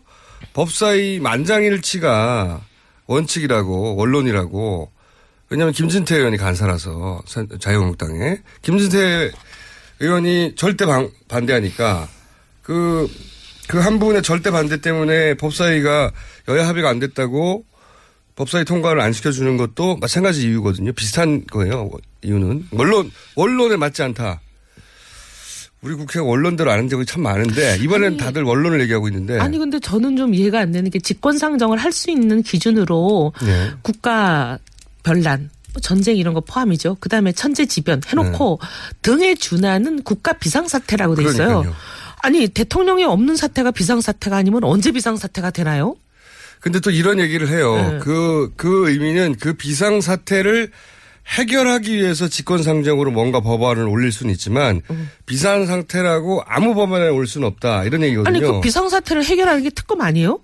법사위 만장일치가 원칙이라고 원론이라고 왜냐하면 김진태 의원이 간사라서 사- 자유한국당에 김진태 의원이 절대 방- 반대하니까 그 그 한 분의 절대 반대 때문에 법사위가 여야 합의가 안 됐다고 법사위 통과를 안 시켜주는 것도 마찬가지 이유거든요. 비슷한 거예요. 이유는 원론 원론에 맞지 않다. 우리 국회가 원론대로 아는 적이 참 많은데 이번엔 다들 원론을 얘기하고 있는데 아니 근데 저는 좀 이해가 안 되는 게 직권 상정을 할 수 있는 기준으로 네. 국가 변란 뭐 전쟁 이런 거 포함이죠. 그다음에 천재지변 해놓고 등에 준하는 국가 비상사태라고 돼 있어요. 네. 그러니까요. 아니 대통령이 없는 사태가 비상사태가 아니면 언제 비상사태가 되나요? 근데 또 이런 얘기를 해요. 네. 그, 그 의미는 그 비상사태를 해결하기 위해서 직권상정으로 뭔가 법안을 올릴 수는 있지만 비상 상태라고 아무 법안에 올 수는 없다. 이런 얘기거든요. 아니 그 비상 사태를 해결하는 게 특검 아니에요?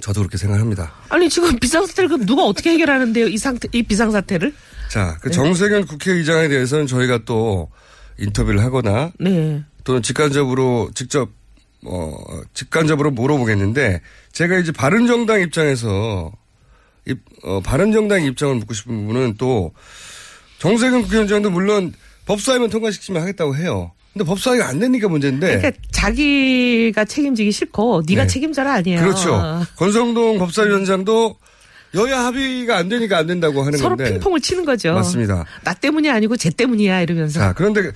저도 그렇게 생각합니다. 아니 지금 비상 사태를 그럼 누가 어떻게 해결하는데요? 이 상태 이 비상 사태를? 자, 네. 그 정세균 국회의장에 대해서는 저희가 또 인터뷰를 하거나 네. 또는 직간접으로 직접 어 직간접으로 물어보겠는데 제가 이제 바른 정당 입장에서 입, 어, 바른정당 입장을 묻고 싶은 부분은 또 정세균 국회의장도 물론 법사위만 통과시키면 하겠다고 해요. 근데 법사위가 안 되니까 문제인데 그러니까 자기가 책임지기 싫고 네가 네. 책임져라 아니에요. 그렇죠. 권성동 법사위원장도 여야 합의가 안 되니까 안 된다고 하는 서로 건데 핑퐁을 치는 거죠. 맞습니다. 나 때문이 아니고 쟤 때문이야 이러면서. 자, 그런데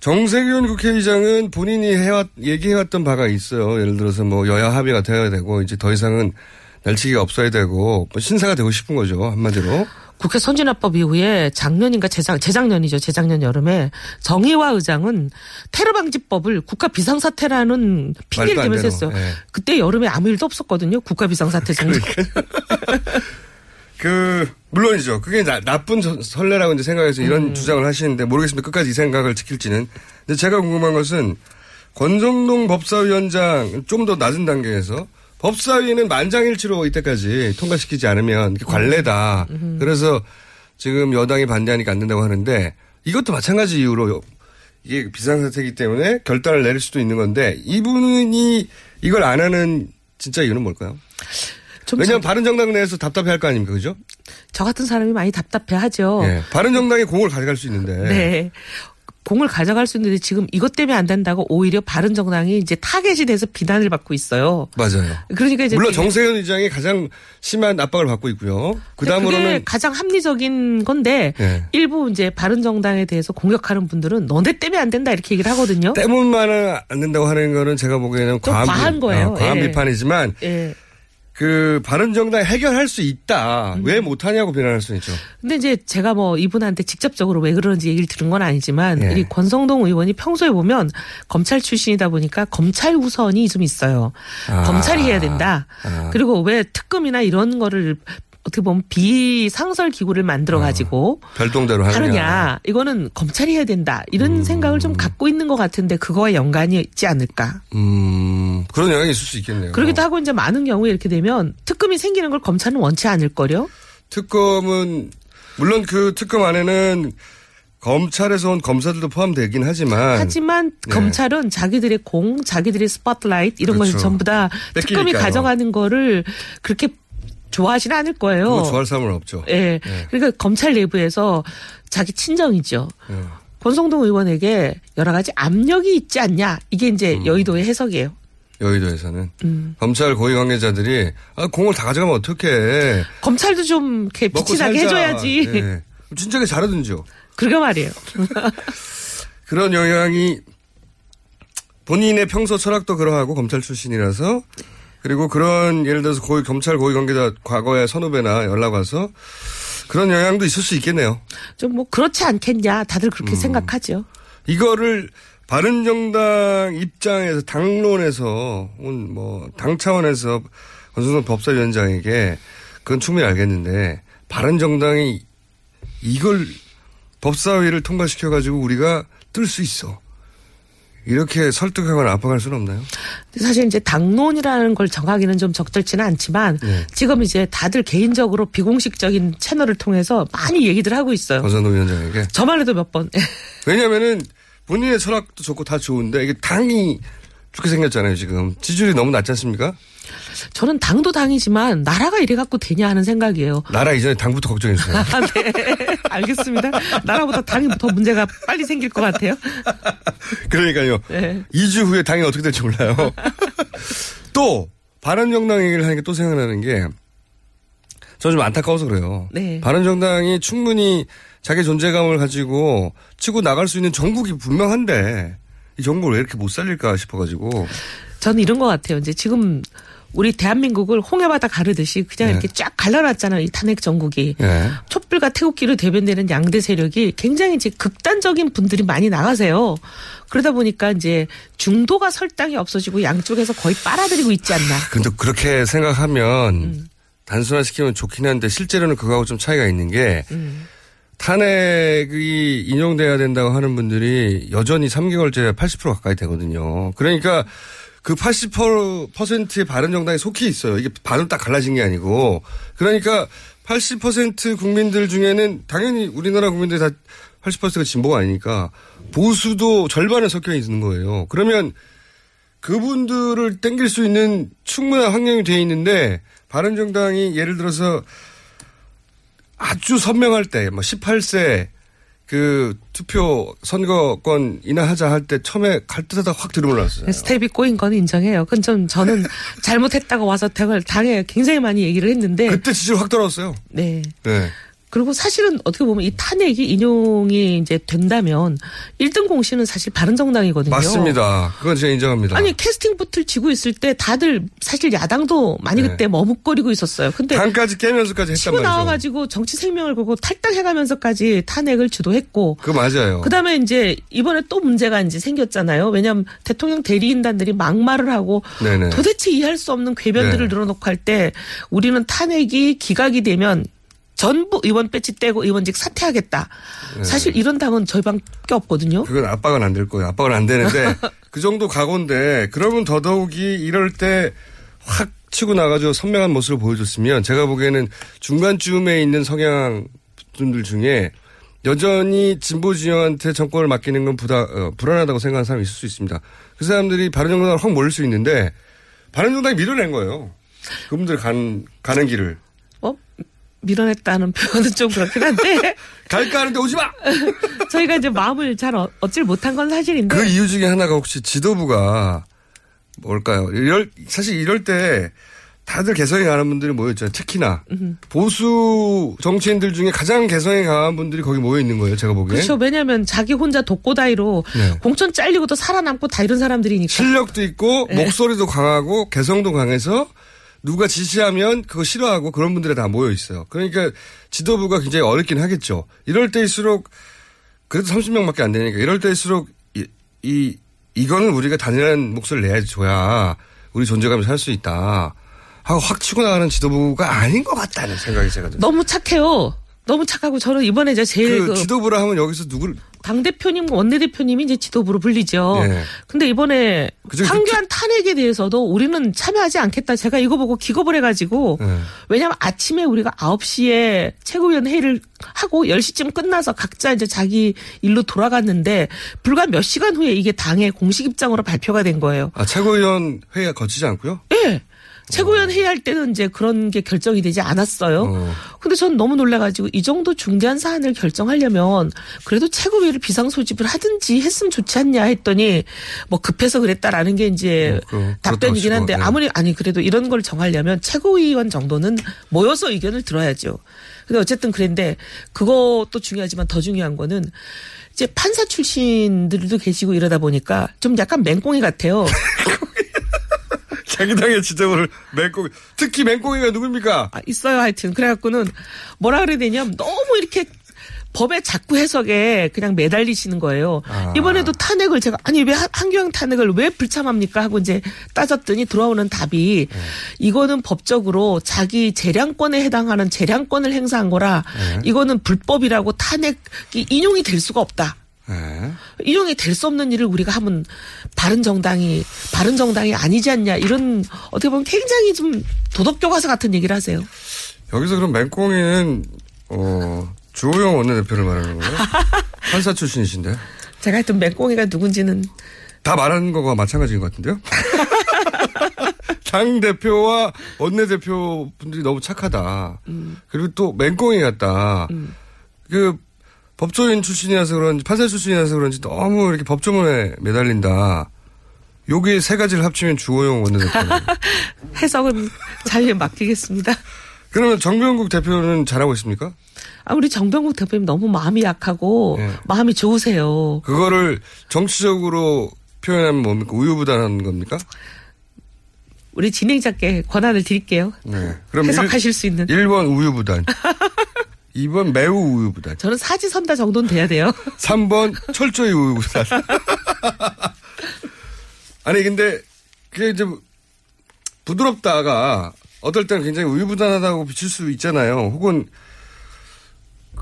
정세균 국회의장은 본인이 해왔, 얘기해왔던 바가 있어요. 예를 들어서 뭐 여야 합의가 되어야 되고 이제 더 이상은 날치기가 없어야 되고 뭐 신사가 되고 싶은 거죠. 한마디로. 국회 선진화법 이후에 작년인가 재작, 재작년이죠. 재작년 여름에 정의화 의장은 테러 방지법을 국가 비상사태라는 핑계를 대면서 했어요. 예. 그때 여름에 아무 일도 없었거든요. 국가 비상사태 정도. 그 물론이죠. 그게 나, 나쁜 서- 설레라고 이제 생각해서 이런 음. 주장을 하시는데 모르겠습니다. 끝까지 이 생각을 지킬지는. 근데 제가 궁금한 것은 권정동 법사위원장 좀 더 낮은 단계에서 법사위는 만장일치로 이때까지 통과시키지 않으면 관례다. 음. 그래서 지금 여당이 반대하니까 안 된다고 하는데 이것도 마찬가지 이유로 이게 비상사태이기 때문에 결단을 내릴 수도 있는 건데 이분이 이걸 안 하는 진짜 이유는 뭘까요? 왜냐하면 바른정당 내에서 답답해 할 거 아닙니까, 그죠? 저 같은 사람이 많이 답답해 하죠. 예. 바른정당이 공을 가져갈 수 있는데. 네. 공을 가져갈 수 있는데 지금 이것 때문에 안 된다고 오히려 바른 정당이 이제 타겟이 돼서 비난을 받고 있어요. 맞아요. 그러니까 이제 물론 정세현 의장이 가장 심한 압박을 받고 있고요. 그 그게 다음으로는 가장 합리적인 건데 예. 일부 이제 바른 정당에 대해서 공격하는 분들은 너네 때문에 안 된다 이렇게 얘기를 하거든요. 때문만은 안 된다고 하는 거는 제가 보기에는 좀 과한, 과한 비- 거예요. 어, 과한 예. 비판이지만 예. 그 바른정당 해결할 수 있다. 음. 왜 못하냐고 비난할 수 있죠. 근데 이제 제가 뭐 이분한테 직접적으로 왜 그러는지 얘기를 들은 건 아니지만 예. 이 권성동 의원이 평소에 보면 검찰 출신이다 보니까 검찰 우선이 좀 있어요. 아. 검찰이 해야 된다. 아. 그리고 왜 특검이나 이런 거를 어떻게 보면 비상설 기구를 만들어 가지고 별동대로 하느냐. 하느냐. 이거는 검찰이 해야 된다. 이런 음. 생각을 좀 갖고 있는 것 같은데 그거와 연관이 있지 않을까. 음, 그런 영향이 있을 수 있겠네요. 그러기도 하고 이제 많은 경우에 이렇게 되면 특검이 생기는 걸 검찰은 원치 않을 거요. 특검은 물론 그 특검 안에는 검찰에서 온 검사들도 포함되긴 하지만 하지만 네. 검찰은 자기들의 공, 자기들의 스포트라이트 이런 그렇죠. 것을 전부 다 특검이. 가져가는 거를 그렇게 좋아하지는 않을 거예요. 좋아할 사람은 없죠. 예. 네. 그러니까 검찰 내부에서 자기 친정이죠. 예. 권성동 의원에게 여러 가지 압력이 있지 않냐. 이게 이제 음. 여의도의 해석이에요. 여의도에서는 음. 검찰 고위 관계자들이 아, 공을 다 가져가면 어떡해. 검찰도 좀 이렇게 빛이 나게. 해줘야지. 예. 진작에 잘하든지요. 그러게 말이에요. 그런 영향이 본인의 평소 철학도 그러하고 검찰 출신이라서 그리고 그런 예를 들어서 고위 검찰 고위 관계자 과거에 선후배나 연락 와서 그런 영향도 있을 수 있겠네요. 좀 뭐 그렇지 않겠냐. 다들 음. 그렇게 생각하죠. 이거를 바른정당 입장에서 당론에서 혹은 뭐당 차원에서 권순성 법사위원장에게 그건 충분히 알겠는데 바른정당이 이걸 법사위를 통과시켜 가지고 우리가 뜰 수 있어. 이렇게 설득하거나 압박할 수는 없나요? 사실 이제 당론이라는 걸 정하기는 좀 적절치는 않지만 네. 지금 이제 다들 개인적으로 비공식적인 채널을 통해서 많이 얘기들 하고 있어요. 권선동 위원장에게. 저만 해도 몇 번. 왜냐면은 본인의 철학도 좋고 다 좋은데 이게 당이 좋게 생겼잖아요, 지금. 지지율이 너무 낮지 않습니까? 저는 당도 당이지만 나라가 이래 갖고 되냐 하는 생각이에요. 나라 이전에 당부터 걱정해주세요. 아, 네. 알겠습니다. 나라보다 당이 더 문제가 빨리 생길 것 같아요. 그러니까요. 네. 2주 후에 당이 어떻게 될지 몰라요. 또 바른정당 얘기를 하니까 또 생각나는 게 저는 좀 안타까워서 그래요. 네. 바른정당이 충분히 자기 존재감을 가지고 치고 나갈 수 있는 정국이 분명한데 이 정국을 왜 이렇게 못 살릴까 싶어가지고 저는 이런 것 같아요. 이제 지금 우리 대한민국을 홍해바다 가르듯이 그냥 네. 이렇게 쫙 갈라놨잖아요. 이 탄핵 정국이. 예. 촛불과 태극기로 대변되는 양대 세력이 굉장히 이제 극단적인 분들이 많이 나가세요. 그러다 보니까 이제 중도가 설당이 없어지고 양쪽에서 거의 빨아들이고 있지 않나. 근데 그렇게 생각하면 음. 단순화시키면 좋긴 한데 실제로는 그거하고 좀 차이가 있는 게 음. 탄핵이 인용돼야 된다고 하는 분들이 여전히 3개월째 80% 가까이 되거든요. 그러니까 그 80%의 바른정당에 속해 있어요. 이게 반으로 딱 갈라진 게 아니고. 그러니까 80% 국민들 중에는 당연히 우리나라 국민들이 다 80%가 진보가 아니니까 보수도 절반에 섞여 있는 거예요. 그러면 그분들을 땡길 수 있는 충분한 환경이 돼 있는데 바른정당이 예를 들어서 아주 선명할 때, 뭐 18세 그 투표 선거권 인하하자 할 때 처음에 갈 듯하다 확 들어올랐어요. 스텝이 꼬인 건 인정해요. 그건 좀 저는 잘못했다고 와서 당을 당에 굉장히 많이 얘기를 했는데. 그때 지지율 확 떨어졌어요. 네. 네. 그리고 사실은 어떻게 보면 이 탄핵이 인용이 이제 된다면 1등 공신은 사실 바른정당이거든요. 맞습니다. 그건 제가 인정합니다. 아니 캐스팅 보트를 쥐고 있을 때 다들 사실 야당도 많이 네. 그때 머뭇거리고 있었어요. 근데 당까지 깨면서까지 했단 말이죠. 나와가지고 정치 생명을 걸고 탈당해가면서까지 탄핵을 주도했고 그거 맞아요. 그다음에 이제 이번에 또 문제가 이제 생겼잖아요. 왜냐하면 대통령 대리인단들이 막말을 하고 네네. 도대체 이해할 수 없는 궤변들을 네. 늘어놓고 할 때 우리는 탄핵이 기각이 되면 전부 의원 배치 떼고 의원직 사퇴하겠다. 네. 사실 이런 당은 저희 밖에 없거든요. 그건 압박은 안 될 거예요. 압박은 안 되는데 그 정도 각오인데 그러면 더더욱이 이럴 때 확 치고 나가지고 선명한 모습을 보여줬으면 제가 보기에는 중간쯤에 있는 성향 분들 중에 여전히 진보 진영한테 정권을 맡기는 건 부다, 어, 불안하다고 생각하는 사람이 있을 수 있습니다. 그 사람들이 바른정당을 확 몰릴 수 있는데 바른정당이 밀어낸 거예요. 그분들 간, 가는 길을. 어? 밀어냈다는 표현은 좀 그렇긴 한데. 갈까 하는데 오지 마! 저희가 이제 마음을 잘 어- 얻질 못한 건 사실인데. 그 이유 중에 하나가 혹시 지도부가 뭘까요? 이럴, 사실 이럴 때 다들 개성이 강한 분들이 모여있잖아요. 특히나 음. 보수 정치인들 중에 가장 개성이 강한 분들이 거기 모여 있는 거예요. 제가 보기엔. 그렇죠. 왜냐하면 자기 혼자 독고다이로 네. 공천 잘리고도 살아남고 다 이런 사람들이니까. 실력도 있고 네. 목소리도 강하고 개성도 강해서 누가 지시하면 그거 싫어하고 그런 분들이 다 모여 있어요. 그러니까 지도부가 굉장히 어렵긴 하겠죠. 이럴 때일수록 그래도 30명밖에 안 되니까 이럴 때일수록 이, 이 이거는 우리가 단일한 목소리를 내야 줘야 우리 존재감을 살수 있다. 하고 확 치고 나가는 지도부가 아닌 것 같다는 생각이 제가 들어요. 너무 착해요. 너무 착하고 저는 이번에 이제 제일 그 그 지도부라 하면 여기서 누구를 당 대표님, 원내 대표님이 이제 지도부로 불리죠. 예. 근데 이번에 그중에 황교안 탄핵에 대해서도 우리는 참여하지 않겠다. 제가 이거 보고 기겁을 해가지고 예. 왜냐하면 아침에 우리가 9시에 최고위원 회의를 하고 10시쯤 끝나서 각자 이제 자기 일로 돌아갔는데 불과 몇 시간 후에 이게 당의 공식 입장으로 발표가 된 거예요. 아, 최고위원 회의가 거치지 않고요? 예. 최고위원 회의할 때는 이제 그런 게 결정이 되지 않았어요. 근데 전 너무 놀라가지고 이 정도 중대한 사안을 결정하려면 그래도 최고위를 비상소집을 하든지 했으면 좋지 않냐 했더니 뭐 급해서 그랬다라는 게 이제 그, 답변이긴 한데 네. 아무리 아니 그래도 이런 걸 정하려면 최고위원 정도는 모여서 의견을 들어야죠. 근데 어쨌든 그랬는데 그것도 중요하지만 더 중요한 거는 이제 판사 출신들도 계시고 이러다 보니까 좀 약간 맹꽁이 같아요. 자기 당의 지도부를 맹꽁이, 특히 맹꽁이가 누굽니까? 아, 있어요, 하여튼. 그래갖고는 뭐라 그래야 되냐면 너무 이렇게 법의 자꾸 해석에 그냥 매달리시는 거예요. 아. 이번에도 탄핵을 제가 아니 왜 한- 한교안 탄핵을 왜 불참합니까 하고 이제 따졌더니 들어오는 답이 네. 이거는 법적으로 자기 재량권에 해당하는 재량권을 행사한 거라 네. 이거는 불법이라고 탄핵이 인용이 될 수가 없다. 네. 인용이 될 수 없는 일을 우리가 하면 바른 정당이 바른 정당이 아니지 않냐 이런 어떻게 보면 굉장히 좀 도덕 교과서 같은 얘기를 하세요. 여기서 그럼 맹꽁이는, 어, 주호영 원내대표를 말하는 거예요? 판사 출신이신데? 제가 하여튼 맹꽁이가 누군지는 다 말하는 거가 마찬가지인 것 같은데요? 당 대표와 원내 대표 분들이 너무 착하다. 그리고 또 맹꽁이 같다. 그 법조인 출신이라서 그런지 판사 출신이라서 그런지 너무 이렇게 법조문에 매달린다. 여기 세 가지를 합치면 주호영 원내대표. 해석은 자유에 맡기겠습니다. 그러면 정병국 대표는 잘하고 있습니까? 아, 우리 정병국 대표님 너무 마음이 약하고 네. 마음이 좋으세요. 그거를 정치적으로 표현하면 뭡니까? 우유부단한 겁니까? 우리 진행자께 권한을 드릴게요. 네. 그럼 해석하실 수 있는. 1번 우유부단. 2번 매우 우유부단. 저는 사지선다 정도는 돼야 돼요. 3번 철저히 우유부단. 아니 근데 그게 이제 부드럽다가 어떨 때는 굉장히 우유부단하다고 비칠 수 있잖아요. 혹은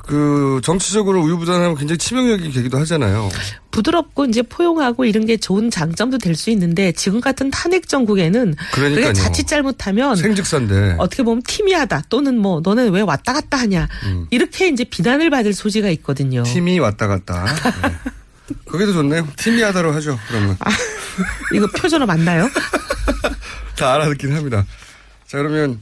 그 정치적으로 우유부단하면 굉장히 치명적인 계기도 하잖아요. 부드럽고 이제 포용하고 이런 게 좋은 장점도 될 수 있는데 지금 같은 탄핵 정국에는. 그게 자칫 잘못하면 생직사인데. 어떻게 보면 팀이하다 또는 뭐 너는 왜 왔다 갔다 하냐 이렇게 이제 비난을 받을 소지가 있거든요. 팀이 왔다 갔다. 네. 그게 더 좋네요. 팀이 하다로 하죠. 그러면. 이거 표준어 맞나요? 다 알아듣긴 합니다. 자, 그러면,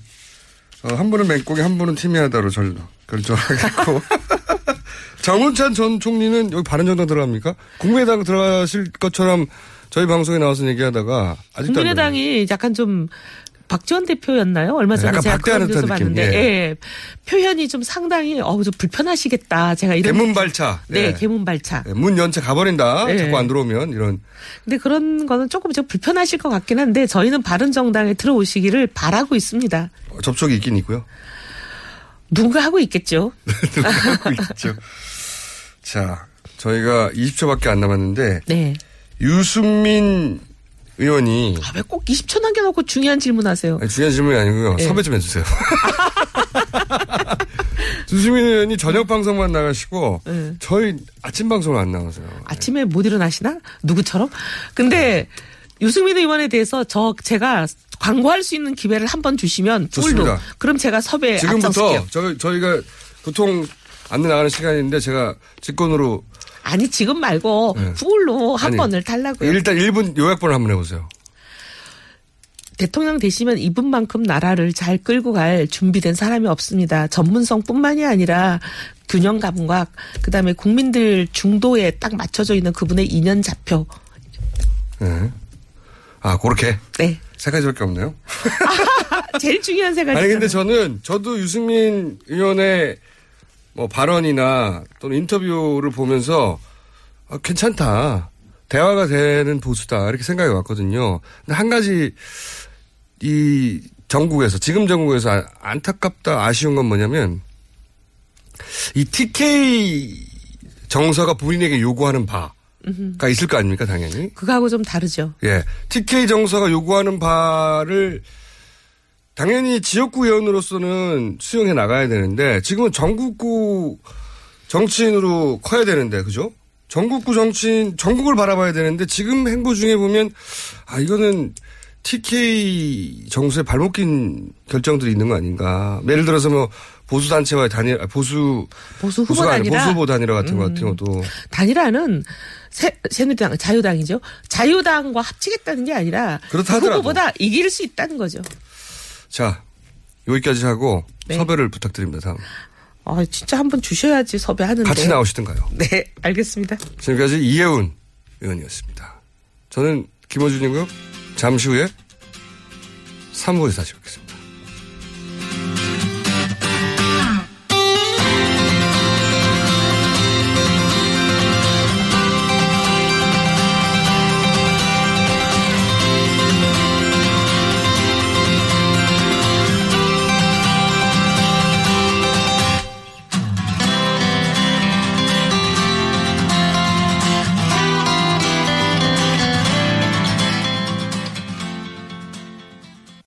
어, 한 분은 맹꽁이, 한 분은 팀이 하다로 절, 결정하겠고. 정운찬 전 총리는 여기 바른정당 들어갑니까? 국민의당 들어가실 것처럼 저희 방송에 나와서 얘기하다가 아직도 안 국민의당이 약간 좀 박지원 대표였나요? 얼마 전에 약간 제가 그런 뉴스 봤는데 예. 예. 표현이 좀 상당히 어우 좀 불편하시겠다. 제가 이런 개문 발차. 네, 예. 개문 발차. 네, 문 연차 가버린다. 네. 자꾸 안 들어오면 이런. 근데 그런 거는 조금 좀 불편하실 것 같긴 한데 저희는 바른 정당에 들어오시기를 바라고 있습니다. 접촉이 있긴 있고요. 누군가 하고 있겠죠. 하고 있죠. 자, 저희가 20초밖에 안 남았는데 네. 유승민 의원이 아, 왜 꼭 20초 남겨놓고 중요한 질문하세요? 아니, 중요한 질문이 아니고요. 네. 섭외 좀 해주세요. 유승민 의원이 저녁 방송만 나가시고 네. 저희 아침 방송을 안 나가세요. 아침에 못 일어나시나? 누구처럼? 근데 유승민 의원에 대해서 저 제가 광고할 수 있는 기회를 한 번 주시면 좋습니다. 그럼 제가 섭외 지금부터. 저, 저희가 보통 안내 나가는 시간인데 제가 직권으로 아니 지금 말고 네. 후불로 한 아니, 번을 달라고요. 일단 1분 요약본을 한번 해보세요. 대통령 되시면 이분만큼 나라를 잘 끌고 갈 준비된 사람이 없습니다. 전문성뿐만이 아니라 균형 감각, 그다음에 국민들 중도에 딱 맞춰져 있는 그분의 이념 좌표. 네. 아 그렇게 네. 세 가지밖에 없네요. 제일 중요한 세 가지. 아니 근데 저는 저도 유승민 의원의 뭐 발언이나 또는 인터뷰를 보면서 아, 괜찮다. 대화가 되는 보수다. 이렇게 생각이 왔거든요. 근데 한 가지 이 정국에서 지금 정국에서 아- 안타깝다 아쉬운 건 뭐냐면 이 TK 정서가 본인에게 요구하는 바 가 있을 거 아닙니까 당연히. 그거하고 좀 다르죠. 예. TK 정서가 요구하는 바를 당연히 지역구 의원으로서는 수용해 나가야 되는데 지금은 전국구 정치인으로 커야 되는데 그죠? 전국구 정치인 전국을 바라봐야 되는데 지금 행보 중에 보면 아 이거는 TK 정서에 발목 낀 결정들이 있는 거 아닌가? 예를 들어서 뭐 보수 단체와의 단일 아, 보수 보수 후보 단일화? 보수 후보 단일화 같은 거 음. 같은 것도 단일화는 새, 새누리당, 자유당이죠. 자유당과 합치겠다는 게 아니라 그렇다 그 하더라도. 후보보다 이길 수 있다는 거죠. 자 여기까지 하고 네. 섭외를 부탁드립니다. 다음 아, 진짜 한번 주셔야지 섭외하는데. 같이 나오시든가요. 네, 알겠습니다. 지금까지 이혜훈 의원이었습니다. 저는 김호준이고요. 잠시 후에 3부에서 다시 뵙겠습니다.